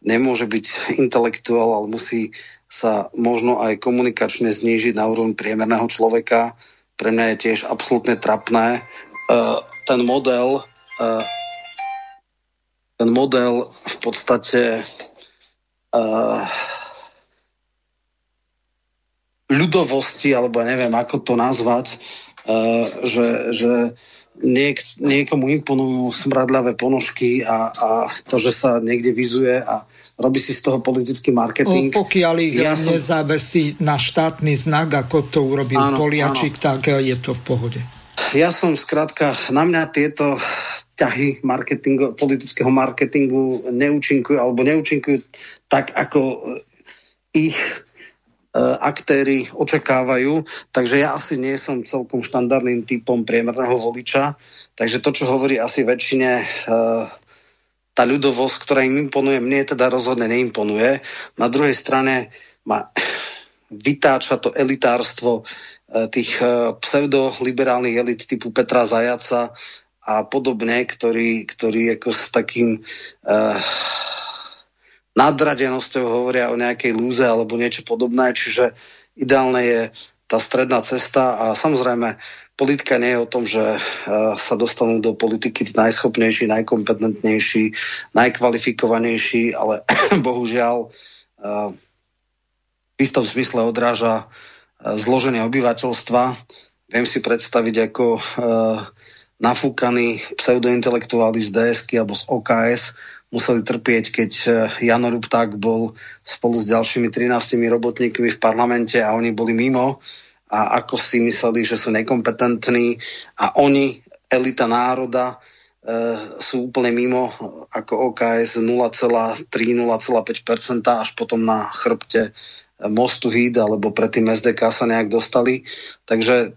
nemôže byť intelektuál, ale musí sa možno aj komunikačne znížiť na úroveň priemerného človeka. Pre mňa je tiež absolútne trapné. ten model ten model v podstate ľudovosti, alebo neviem, ako to nazvať, že, že niek, niekomu imponujú smradľavé ponožky a, a to, že sa niekde vizuje a robí si z toho politický marketing. O, pokiaľ ich ja nezávesí som... na štátny znak, ako to urobil áno, Poliačik, áno. tak je to v pohode. Ja som skrátka, na mňa tieto ťahy marketingu, politického marketingu neúčinkujú, alebo neúčinkujú tak, ako ich E, aktéry očakávajú, takže ja asi nie som celkom štandardným typom priemerného voliča, takže to, čo hovorí asi väčšine e, tá ľudovosť, ktorá im imponuje, mne teda rozhodne neimponuje. Na druhej strane ma vytáča to elitárstvo e, tých pseudoliberálnych elit typu Petra Zajaca a podobne, ktorí, ktorí ako s takým uh, nadradenosťou hovoria o nejakej lúze alebo niečo podobné, čiže ideálne je tá stredná cesta a samozrejme politika nie je o tom, že uh, sa dostanú do politiky najschopnejší, najkompetentnejší, najkvalifikovanejší, ale bohužiaľ uh, v istom zmysle odráža uh, zloženie obyvateľstva. Viem si predstaviť, ako nafúkaní pseudointelektuáli z DSK alebo z OKS museli trpieť, keď e, Jan Rupták bol spolu s ďalšími 13 robotníkmi v parlamente a oni boli mimo a ako si mysleli, že sú nekompetentní a oni, elita národa, e, sú úplne mimo ako OKS 0,3-0,5% až potom na chrbte Mostu Híd alebo predtým SDK sa nejak dostali. Takže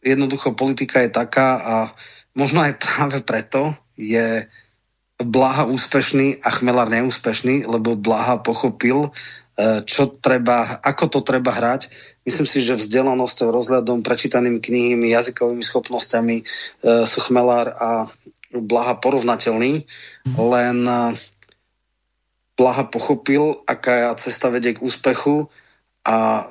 jednoducho politika je taká a možno aj práve preto je Blaha úspešný a Chmelár neúspešný, lebo Blaha pochopil, e, čo treba, ako to treba hrať. Myslím si, že vzdelanosťou, rozhľadom, prečítanými knihami, jazykovými schopnosťami e, sú Chmelár a Blaha porovnateľný, len e, Blaha pochopil, aká cesta vedie k úspechu a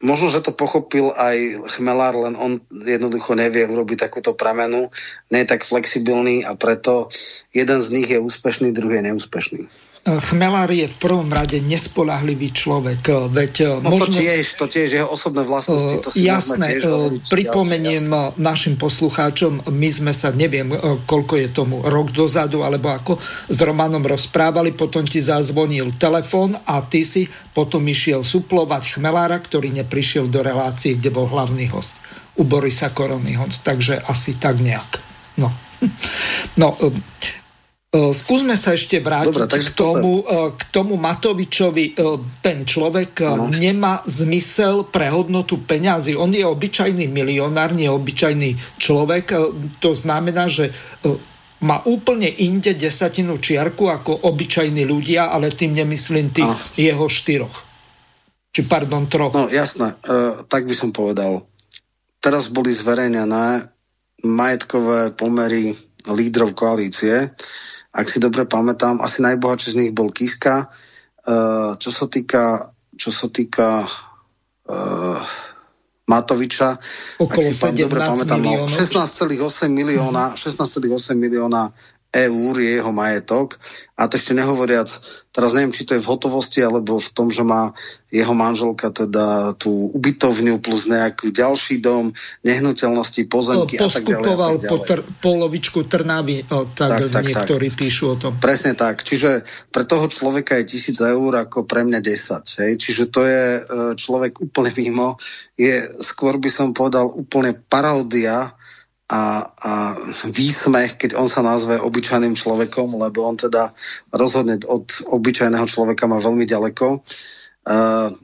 Možno, že to pochopil aj Chmelár, len on jednoducho nevie urobiť takúto premenu, nie je tak flexibilný a preto jeden z nich je úspešný, druhý je neúspešný. Chmelár je v prvom rade nespolahlivý človek. Veď no možno... to tiež, to tiež jeho osobné vlastnosti. To si jasné, tiež pripomeniem jasné. našim poslucháčom, my sme sa, neviem, koľko je tomu, rok dozadu, alebo ako s Romanom rozprávali, potom ti zazvonil telefón a ty si potom išiel suplovať Chmelára, ktorý neprišiel do relácie, kde bol hlavný host u Borisa Koronyho. Takže asi tak nejak. No. No, E, skúsme sa ešte vrátiť Dobre, k, tomu, to... E, k tomu Matovičovi. E, ten človek ano. nemá zmysel pre hodnotu peňazí. On je obyčajný milionár, nie obyčajný človek. To znamená, že má úplne inde desatinu čiarku ako obyčajní ľudia, ale tým nemyslím tých ano. jeho štyroch. Či pardon, troch. No jasné, e, tak by som povedal. Teraz boli zverejnené majetkové pomery lídrov koalície ak si dobre pamätám, asi najbohatší z nich bol Kiska. Uh, čo sa týka, čo sa týka uh, Matoviča, Okolo ak si pán, dobre pamätám, 16,8 milióna, 16,8 milióna eur je jeho majetok. A to ešte nehovoriac, teraz neviem, či to je v hotovosti, alebo v tom, že má jeho manželka teda tú ubytovňu plus nejaký ďalší dom, nehnuteľnosti, pozemky a tak ďalej. A tak ďalej. po tr- polovičku Trnavy, o, tak, tak, tak niektorí tak. píšu o tom. Presne tak. Čiže pre toho človeka je tisíc eur ako pre mňa 10. Hej? Čiže to je e, človek úplne mimo. Je, skôr by som povedal, úplne paródia a, a výsmech, keď on sa nazve obyčajným človekom, lebo on teda rozhodne od obyčajného človeka má veľmi ďaleko. Uh,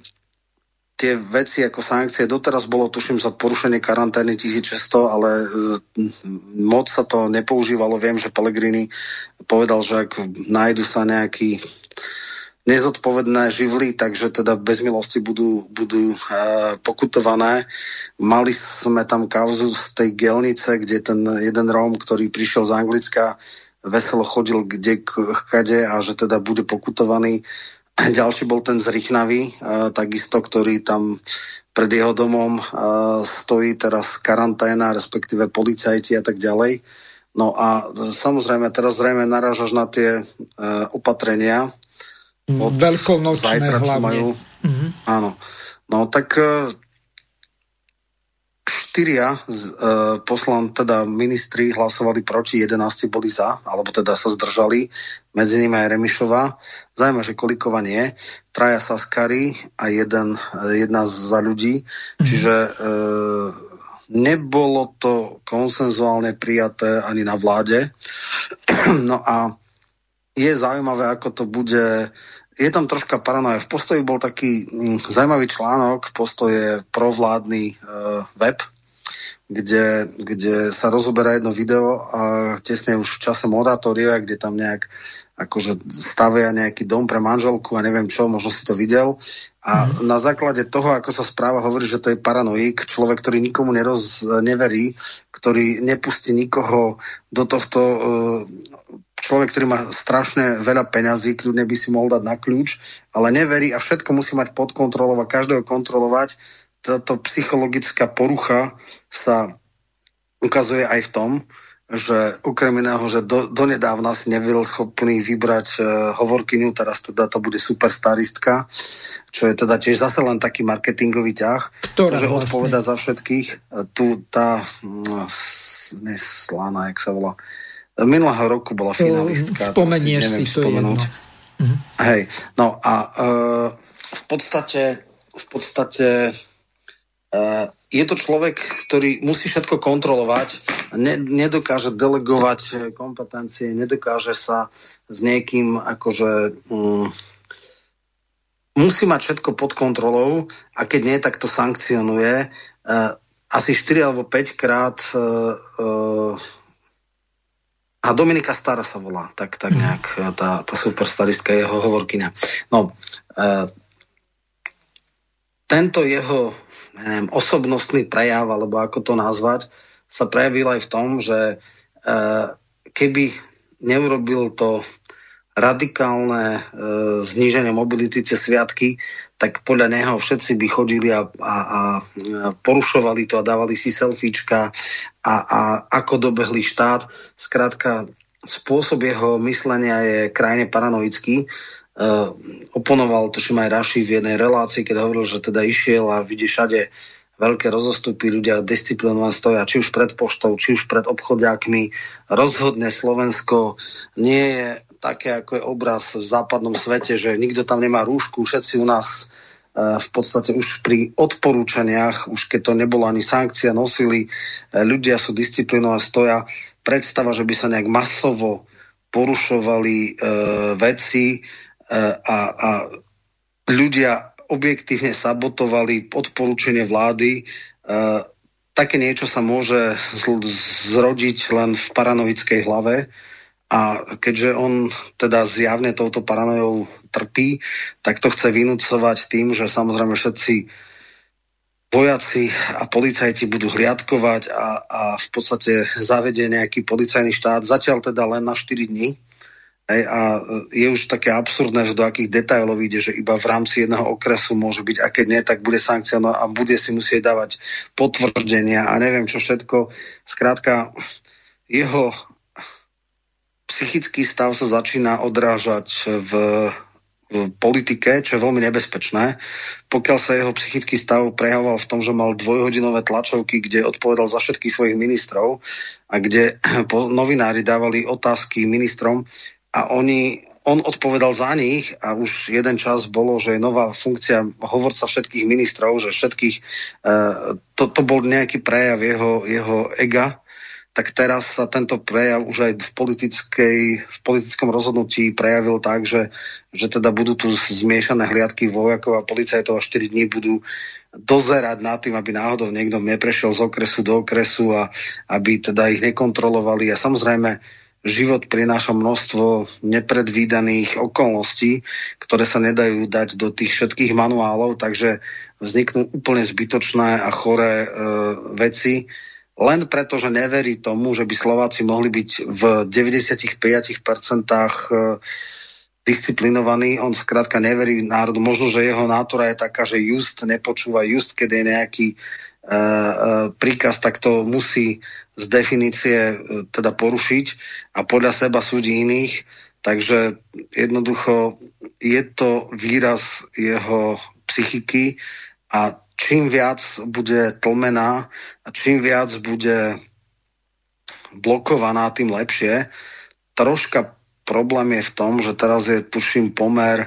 tie veci ako sankcie, doteraz bolo tuším za porušenie karantény 1600, ale uh, moc sa to nepoužívalo. Viem, že Pellegrini povedal, že ak nájdu sa nejaký nezodpovedné živly, takže teda bez milosti budú, budú uh, pokutované. Mali sme tam kauzu z tej gelnice, kde ten jeden Róm, ktorý prišiel z Anglicka, veselo chodil kde kade a že teda bude pokutovaný. Ďalší bol ten z Rychnavy, uh, takisto, ktorý tam pred jeho domom uh, stojí teraz karanténa, respektíve policajti a tak ďalej. No a samozrejme, teraz zrejme narážaš na tie uh, opatrenia, od Veľkonočné zajtra, hlavne. Majú, mm-hmm. Áno. No tak e, štyria uh, poslan, teda ministri hlasovali proti, 11 boli za, alebo teda sa zdržali, medzi nimi aj Remišová. Zaujímavé, že Kolikova nie. Traja Saskari a jeden, jedna za ľudí. Mm-hmm. Čiže uh, nebolo to konsenzuálne prijaté ani na vláde. no a je zaujímavé, ako to bude je tam troška paranoja. V postoji bol taký hm, zaujímavý článok, postoj je provládny e, web, kde, kde sa rozoberá jedno video a tesne už v čase moratória, kde tam nejak akože stavia nejaký dom pre manželku a neviem čo, možno si to videl. A mm. na základe toho, ako sa správa, hovorí, že to je paranoik, človek, ktorý nikomu neroz, neverí, ktorý nepustí nikoho do tohto uh, človek, ktorý má strašne veľa peňazí, kľudne by si mohol dať na kľúč, ale neverí a všetko musí mať pod kontrolou a každého kontrolovať, táto psychologická porucha sa ukazuje aj v tom, že okrem iného, že do, donedávna si nebyl schopný vybrať uh, hovorkyňu, teraz teda to bude superstaristka, čo je teda tiež zase len taký marketingový ťah, Ktorá že vlastne? odpoveda za všetkých. Uh, tu tá, uh, neslana, jak sa volá, minulého roku bola finalistka. Spomenieš to si, si, to spomenúť. je jedno. Mhm. Hej, no a uh, v podstate v podstate uh, je to človek, ktorý musí všetko kontrolovať, ne, nedokáže delegovať kompetencie, nedokáže sa s niekým akože... Um, musí mať všetko pod kontrolou a keď nie, tak to sankcionuje. Uh, asi 4 alebo 5 krát uh, uh, a Dominika Stara sa volá, tak, tak nejak tá, tá superstaristka jeho hovorkyňa. No, uh, tento jeho neviem, osobnostný prejav, alebo ako to nazvať, sa prejavil aj v tom, že e, keby neurobil to radikálne e, zníženie mobility cez sviatky, tak podľa neho všetci by chodili a, a, a porušovali to a dávali si selfiečka a, a ako dobehli štát. Skrátka, spôsob jeho myslenia je krajne paranoický Uh, oponoval tuším aj Raši v jednej relácii, keď hovoril, že teda išiel a vidí všade veľké rozostupy, ľudia disciplinovaní stoja, či už pred poštou, či už pred obchodiakmi. Rozhodne Slovensko nie je také, ako je obraz v západnom svete, že nikto tam nemá rúšku, všetci u nás uh, v podstate už pri odporúčaniach, už keď to nebolo ani sankcia, nosili, uh, ľudia sú disciplinovaní stoja. Predstava, že by sa nejak masovo porušovali veci, a, a ľudia objektívne sabotovali odporúčanie vlády. Také niečo sa môže zrodiť len v paranoickej hlave a keďže on teda zjavne touto paranojou trpí, tak to chce vynúcovať tým, že samozrejme všetci vojaci a policajti budú hliadkovať a, a v podstate zavedie nejaký policajný štát, zatiaľ teda len na 4 dní, Hej, a je už také absurdné, že do akých detajlov ide, že iba v rámci jedného okresu môže byť, a keď nie, tak bude sankcia no a bude si musieť dávať potvrdenia a neviem čo všetko. Skrátka, jeho psychický stav sa začína odrážať v, v politike, čo je veľmi nebezpečné. Pokiaľ sa jeho psychický stav prejavoval v tom, že mal dvojhodinové tlačovky, kde odpovedal za všetkých svojich ministrov a kde novinári dávali otázky ministrom, a oni, on odpovedal za nich a už jeden čas bolo, že je nová funkcia hovorca všetkých ministrov, že všetkých, uh, to, to bol nejaký prejav jeho, jeho ega, tak teraz sa tento prejav už aj v, politickej, v politickom rozhodnutí prejavil tak, že, že teda budú tu zmiešané hliadky vojakov a policajtov a 4 dní budú dozerať nad tým, aby náhodou niekto neprešiel z okresu do okresu a aby teda ich nekontrolovali. A samozrejme, život prináša množstvo nepredvídaných okolností, ktoré sa nedajú dať do tých všetkých manuálov, takže vzniknú úplne zbytočné a choré e, veci, len preto, že neverí tomu, že by Slováci mohli byť v 95% e, disciplinovaní. On skrátka neverí národu. Možno, že jeho nátora je taká, že just nepočúva, just keď je nejaký uh, príkaz, tak to musí z definície e, teda porušiť a podľa seba súdi iných. Takže jednoducho je to výraz jeho psychiky a čím viac bude tlmená a čím viac bude blokovaná, tým lepšie. Troška problém je v tom, že teraz je, tuším, pomer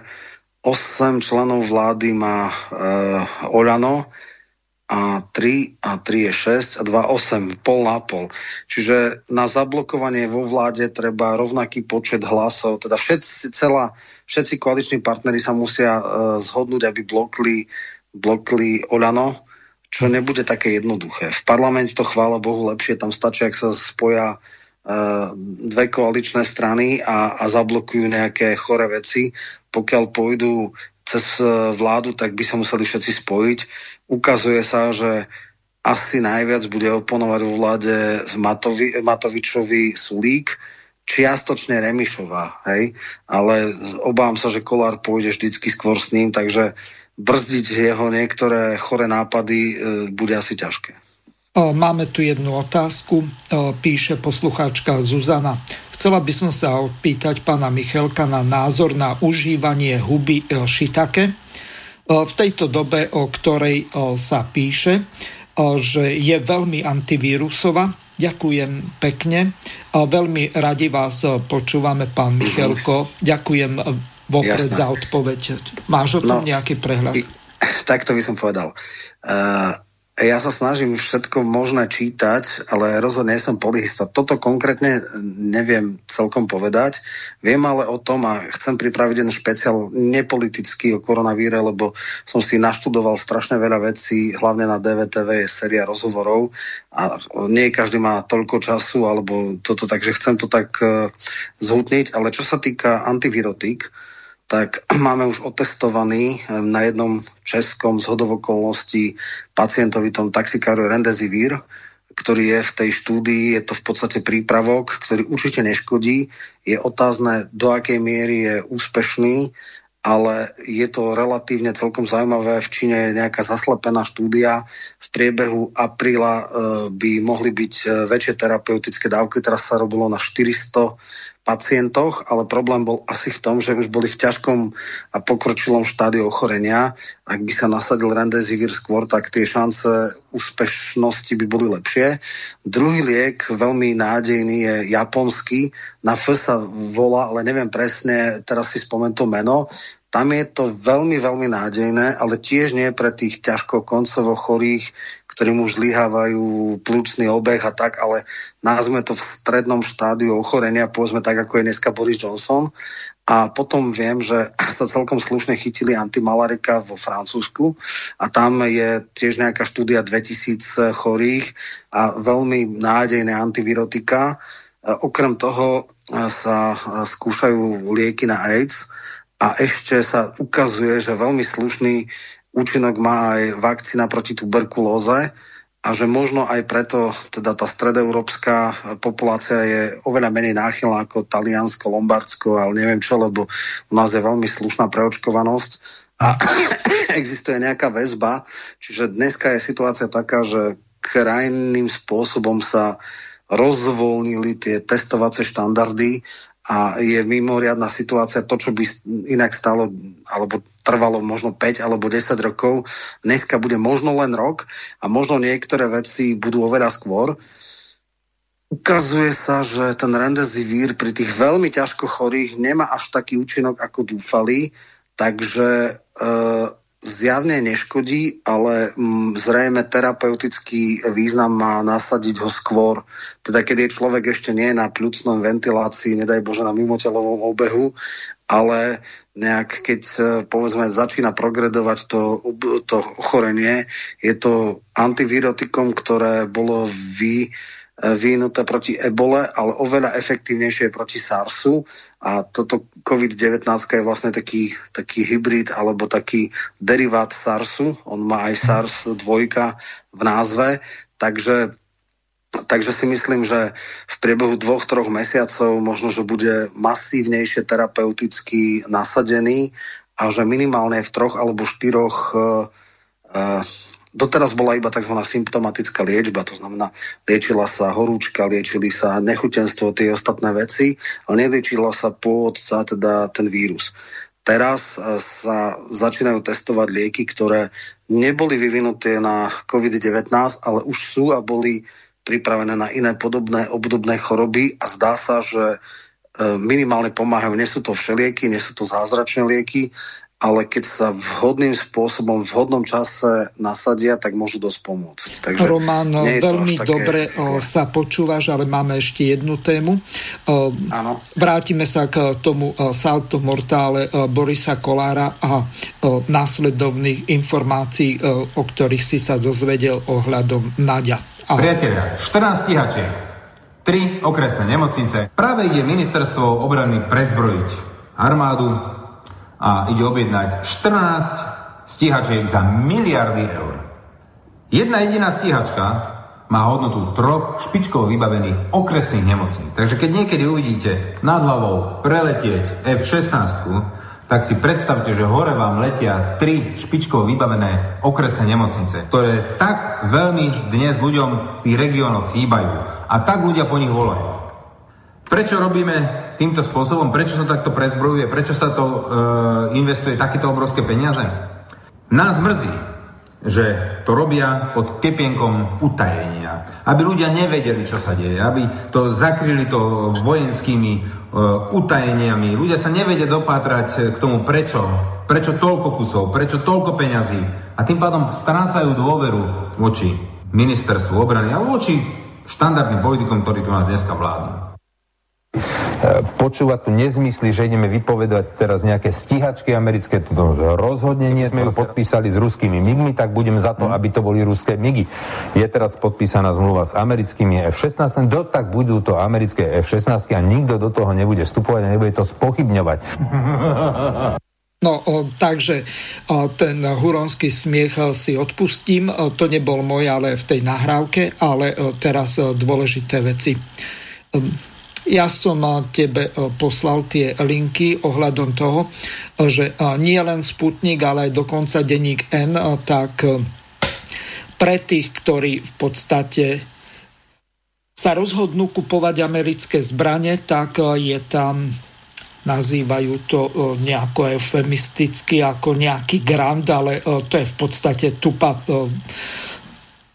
8 členov vlády má e, Oľano, a 3 a 3 je 6 a 2 8, pol na pol. Čiže na zablokovanie vo vláde treba rovnaký počet hlasov, teda všetci, celá, všetci koaliční partnery sa musia uh, zhodnúť, aby blokli, blokli Olano, čo nebude také jednoduché. V parlamente to chvála Bohu lepšie, tam stačí, ak sa spoja uh, dve koaličné strany a, a zablokujú nejaké chore veci. Pokiaľ pôjdu cez e, vládu, tak by sa museli všetci spojiť ukazuje sa, že asi najviac bude oponovať vo vláde Matovi, Matovičovi Sulík, čiastočne Remišová, hej, ale obávam sa, že Kolár pôjde vždycky skôr s ním, takže brzdiť jeho niektoré chore nápady e, bude asi ťažké. Máme tu jednu otázku, píše poslucháčka Zuzana. Chcela by som sa opýtať pána Michelka na názor na užívanie huby šitake v tejto dobe, o ktorej sa píše, že je veľmi antivírusová. Ďakujem pekne. Veľmi radi vás počúvame, pán Michelko. Ďakujem vopred Jasné. za odpoveď. Máš o tom no, nejaký prehľad? Tak to by som povedal. Uh, ja sa snažím všetko možné čítať, ale rozhodne som polihista. Toto konkrétne neviem celkom povedať. Viem ale o tom a chcem pripraviť jeden špeciál nepolitický o koronavíre, lebo som si naštudoval strašne veľa vecí, hlavne na DVTV je séria rozhovorov a nie každý má toľko času alebo toto, takže chcem to tak uh, zhutniť. Ale čo sa týka antivirotík, tak máme už otestovaný na jednom českom zhodov okolností pacientovitom taxikáru Rendezivir, ktorý je v tej štúdii, je to v podstate prípravok, ktorý určite neškodí. Je otázne, do akej miery je úspešný, ale je to relatívne celkom zaujímavé. V Číne je nejaká zaslepená štúdia. V priebehu apríla e, by mohli byť e, väčšie terapeutické dávky. Teraz sa robilo na 400 pacientoch, ale problém bol asi v tom, že už boli v ťažkom a pokročilom štádiu ochorenia. Ak by sa nasadil Remdesivir skôr, tak tie šance úspešnosti by boli lepšie. Druhý liek, veľmi nádejný, je japonský. Na F sa volá, ale neviem presne, teraz si spomen to meno. Tam je to veľmi, veľmi nádejné, ale tiež nie pre tých ťažko koncovo chorých, ktorým už zlyhávajú plúcný obeh a tak, ale názme to v strednom štádiu ochorenia, povedzme tak, ako je dneska Boris Johnson. A potom viem, že sa celkom slušne chytili antimalarika vo Francúzsku a tam je tiež nejaká štúdia 2000 chorých a veľmi nádejné antivirotika. Okrem toho sa skúšajú lieky na AIDS a ešte sa ukazuje, že veľmi slušný účinok má aj vakcína proti tuberkulóze a že možno aj preto teda tá stredoeurópska populácia je oveľa menej náchylná ako Taliansko, Lombardsko, ale neviem čo, lebo u nás je veľmi slušná preočkovanosť a existuje nejaká väzba. Čiže dneska je situácia taká, že krajným spôsobom sa rozvolnili tie testovacie štandardy a je mimoriadná situácia, to, čo by inak stalo, alebo trvalo možno 5 alebo 10 rokov, dneska bude možno len rok a možno niektoré veci budú oveľa skôr. Ukazuje sa, že ten Rendezivir pri tých veľmi ťažko chorých nemá až taký účinok, ako dúfali, takže e, zjavne neškodí, ale mm, zrejme terapeutický význam má nasadiť ho skôr. Teda keď je človek ešte nie na pľucnom ventilácii, nedaj Bože na mimotelovom obehu, ale nejak keď e, povedzme začína progredovať to, to ochorenie, je to antivirotikum, ktoré bolo vy vyvinuté proti ebole, ale oveľa efektívnejšie proti SARSu. A toto COVID-19 je vlastne taký, taký hybrid alebo taký derivát SARSu, on má aj SARS dvojka v názve, takže Takže si myslím, že v priebehu dvoch, troch mesiacov možno, že bude masívnejšie terapeuticky nasadený a že minimálne v troch alebo štyroch uh, uh, Doteraz bola iba tzv. symptomatická liečba, to znamená, liečila sa horúčka, liečili sa nechutenstvo, tie ostatné veci, ale neliečila sa pôvodca, teda ten vírus. Teraz e, sa začínajú testovať lieky, ktoré neboli vyvinuté na COVID-19, ale už sú a boli pripravené na iné podobné obdobné choroby a zdá sa, že e, minimálne pomáhajú. Nie sú to všelieky, nie sú to zázračné lieky, ale keď sa vhodným spôsobom, v vhodnom čase nasadia, tak môžu dosť pomôcť. Takže Roman, veľmi dobre zle. sa počúvaš, ale máme ešte jednu tému. Áno. Vrátime sa k tomu salto mortále Borisa Kolára a následovných informácií, o ktorých si sa dozvedel ohľadom Nadia. Aha. Priatelia, 14 stíhačiek, 3 okresné nemocnice. Práve ide ministerstvo obrany prezbrojiť armádu, a ide objednať 14 stíhačiek za miliardy eur. Jedna jediná stíhačka má hodnotu troch špičkovo vybavených okresných nemocníc. Takže keď niekedy uvidíte nad hlavou preletieť F-16, tak si predstavte, že hore vám letia tri špičkovo vybavené okresné nemocnice, ktoré tak veľmi dnes ľuďom v tých regiónoch chýbajú a tak ľudia po nich volajú. Prečo robíme týmto spôsobom? Prečo sa takto prezbrojuje? Prečo sa to e, investuje takéto obrovské peniaze? Nás mrzí, že to robia pod kepienkom utajenia. Aby ľudia nevedeli, čo sa deje. Aby to zakryli to vojenskými uh, utajeniami. Ľudia sa nevedia dopátrať k tomu, prečo. Prečo toľko kusov, prečo toľko peňazí. A tým pádom strácajú dôveru voči ministerstvu obrany a voči štandardným politikom, ktorí tu nás dneska vládnu počúvať tu nezmysly, že ideme vypovedať teraz nejaké stíhačky americké, to rozhodne nie sme ju podpísali s ruskými migmi, tak budem za to, hm. aby to boli ruské migy. Je teraz podpísaná zmluva s americkými F-16, do tak budú to americké F-16 a nikto do toho nebude vstupovať a nebude to spochybňovať. No, o, takže o, ten huronský smiech o, si odpustím. O, to nebol môj, ale v tej nahrávke, ale o, teraz o, dôležité veci. O, ja som tebe poslal tie linky ohľadom toho, že nie len Sputnik, ale aj dokonca denník N, tak pre tých, ktorí v podstate sa rozhodnú kupovať americké zbranie, tak je tam nazývajú to nejako eufemisticky ako nejaký grant, ale to je v podstate tupa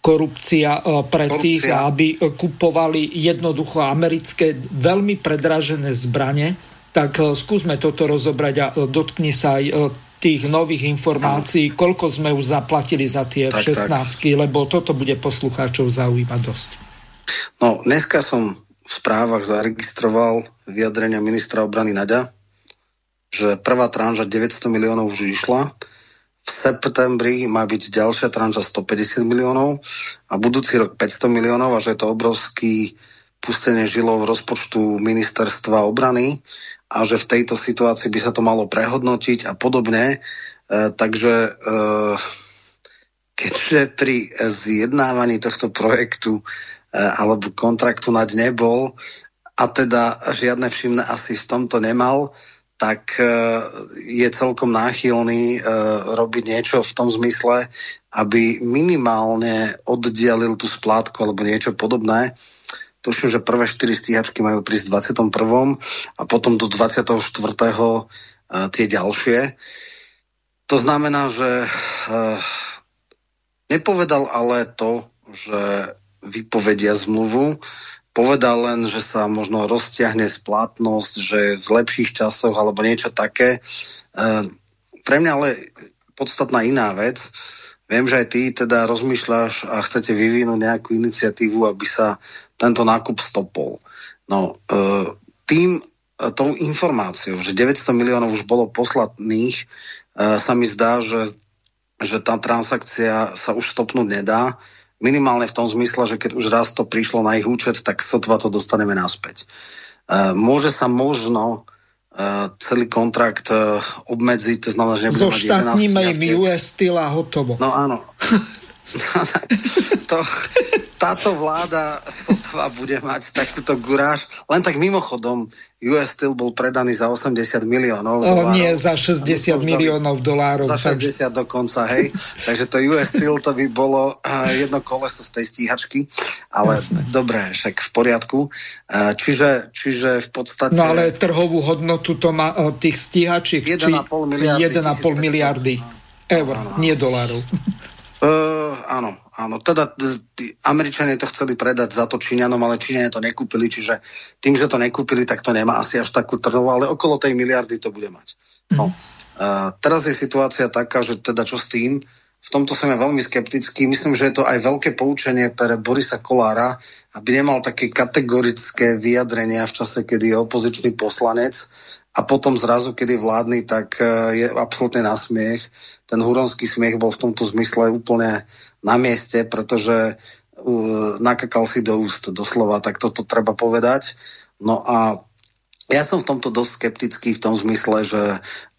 korupcia e, pre korupcia. tých, aby e, kupovali jednoducho americké veľmi predražené zbranie. Tak e, skúsme toto rozobrať a dotkni sa aj tých nových informácií, no. koľko sme už zaplatili za tie tak, 16 tak. lebo toto bude poslucháčov zaujímať dosť. No, dneska som v správach zaregistroval vyjadrenia ministra obrany Naďa, že prvá tranža 900 miliónov už išla, v septembri má byť ďalšia tranža 150 miliónov a budúci rok 500 miliónov a že je to obrovský pustenie žilov rozpočtu ministerstva obrany a že v tejto situácii by sa to malo prehodnotiť a podobne. E, takže e, keďže pri zjednávaní tohto projektu e, alebo kontraktu nať nebol a teda žiadne všimné asi v tomto nemal, tak e, je celkom náchylný e, robiť niečo v tom zmysle, aby minimálne oddialil tú splátku alebo niečo podobné. Tuším, že prvé 4 stíhačky majú prísť v 21. a potom do 24. E, tie ďalšie. To znamená, že nepovedal ale to, že vypovedia zmluvu, povedal len, že sa možno roztiahne splátnosť, že v lepších časoch alebo niečo také. E, pre mňa ale podstatná iná vec. Viem, že aj ty teda rozmýšľaš a chcete vyvinúť nejakú iniciatívu, aby sa tento nákup stopol. No, e, tým, e, tou informáciou, že 900 miliónov už bolo poslatných, sa mi zdá, že, že tá transakcia sa už stopnúť nedá Minimálne v tom zmysle, že keď už raz to prišlo na ich účet, tak sotva to dostaneme naspäť. E, môže sa možno e, celý kontrakt e, obmedziť, to znamená, že nebudeme mať 11 im US Steel a hotovo. No áno. to, táto vláda sotva bude mať takúto guráž. Len tak mimochodom, US Steel bol predaný za 80 miliónov dolárov. Nie, za 60 miliónov dolárov. Za 60 tak... dokonca, hej. Takže to US Steel to by bolo uh, jedno koleso z tej stíhačky. Ale Jasne. dobré, však v poriadku. Uh, čiže, čiže v podstate... No ale trhovú hodnotu to má uh, tých stíhačiek. 1,5 miliardy. 1,5 miliardy eur, nie dolárov. Uh, áno, áno. Teda tí Američania to chceli predať za to Číňanom, ale Číňania to nekúpili, čiže tým, že to nekúpili, tak to nemá asi až takú trnovú, ale okolo tej miliardy to bude mať. No. Uh, teraz je situácia taká, že teda čo s tým, v tomto som ja veľmi skeptický. Myslím, že je to aj veľké poučenie pre Borisa Kolára, aby nemal také kategorické vyjadrenia v čase, kedy je opozičný poslanec a potom zrazu, kedy vládny, tak e, je absolútne na smiech. Ten huronský smiech bol v tomto zmysle úplne na mieste, pretože uh, nakakal si do úst doslova, tak toto treba povedať. No a ja som v tomto dosť skeptický v tom zmysle, že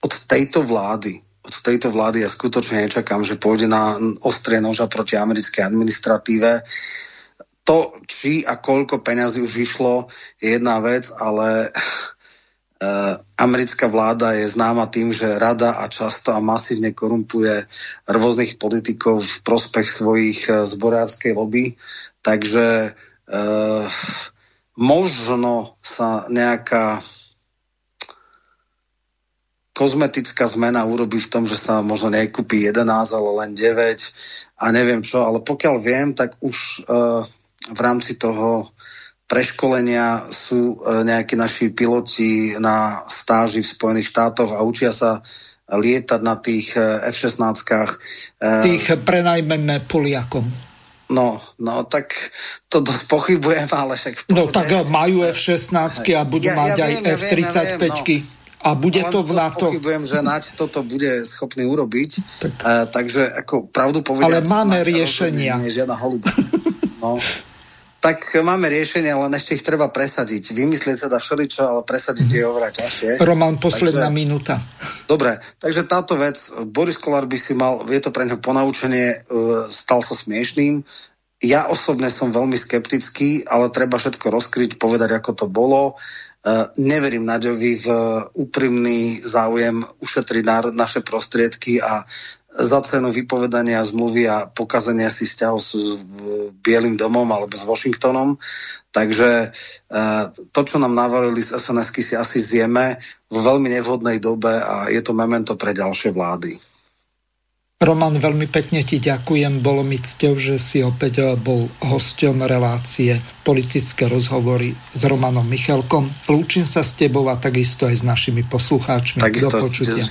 od tejto vlády, od tejto vlády ja skutočne nečakám, že pôjde na ostrie noža proti americkej administratíve to, či a koľko peňazí už vyšlo, je jedna vec, ale americká vláda je známa tým, že rada a často a masívne korumpuje rôznych politikov v prospech svojich uh, zborárskej lobby. Takže uh, možno sa nejaká kozmetická zmena urobí v tom, že sa možno nekúpi 11, ale len 9 a neviem čo, ale pokiaľ viem, tak už uh, v rámci toho preškolenia sú e, nejakí naši piloti na stáži v Spojených štátoch a učia sa lietať na tých e, F-16. E, tých prenajmeme Poliakom. No, no, tak to dosť pochybujem, ale však No tak majú F-16 a budú ja, mať ja aj F-35. Ja viem, no. A bude Len to v NATO. Pochybujem, že Naď toto bude schopný urobiť. Tak. Uh, takže ako pravdu povedať... Ale máme riešenia. Nie je žiadna holubica. No tak máme riešenie, len ešte ich treba presadiť. Vymyslieť sa dá všeličo, ale presadiť je oveľa ťažšie. Roman, posledná takže, minúta. Dobre, takže táto vec, Boris Kolár by si mal, je to pre neho ponaučenie, e, stal sa smiešným. Ja osobne som veľmi skeptický, ale treba všetko rozkryť, povedať, ako to bolo. Uh, neverím Naďovi v úprimný záujem ušetriť národ, naše prostriedky a za cenu vypovedania zmluvy a pokazenia si vzťahov s Bielým domom alebo s Washingtonom. Takže e, to, čo nám navarili z sns si asi zjeme v veľmi nevhodnej dobe a je to memento pre ďalšie vlády. Roman, veľmi pekne ti ďakujem. Bolo mi cťou, že si opäť e, bol hosťom relácie politické rozhovory s Romanom Michalkom. Lúčim sa s tebou a takisto aj s našimi poslucháčmi. Takisto, Do počutia.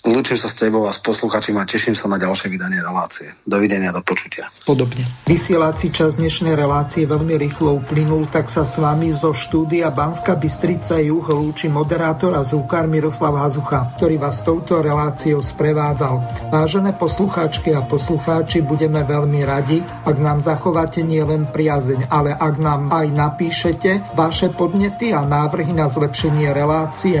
Lúčim sa s tebou a s posluchačím a teším sa na ďalšie vydanie relácie. Dovidenia, do počutia. Podobne. Vysielací čas dnešnej relácie veľmi rýchlo uplynul, tak sa s vami zo štúdia Banska Bystrica Juh lúči moderátor a zúkar Miroslav Hazucha, ktorý vás touto reláciou sprevádzal. Vážené poslucháčky a poslucháči, budeme veľmi radi, ak nám zachováte nielen priazeň, ale ak nám aj napíšete vaše podnety a návrhy na zlepšenie relácie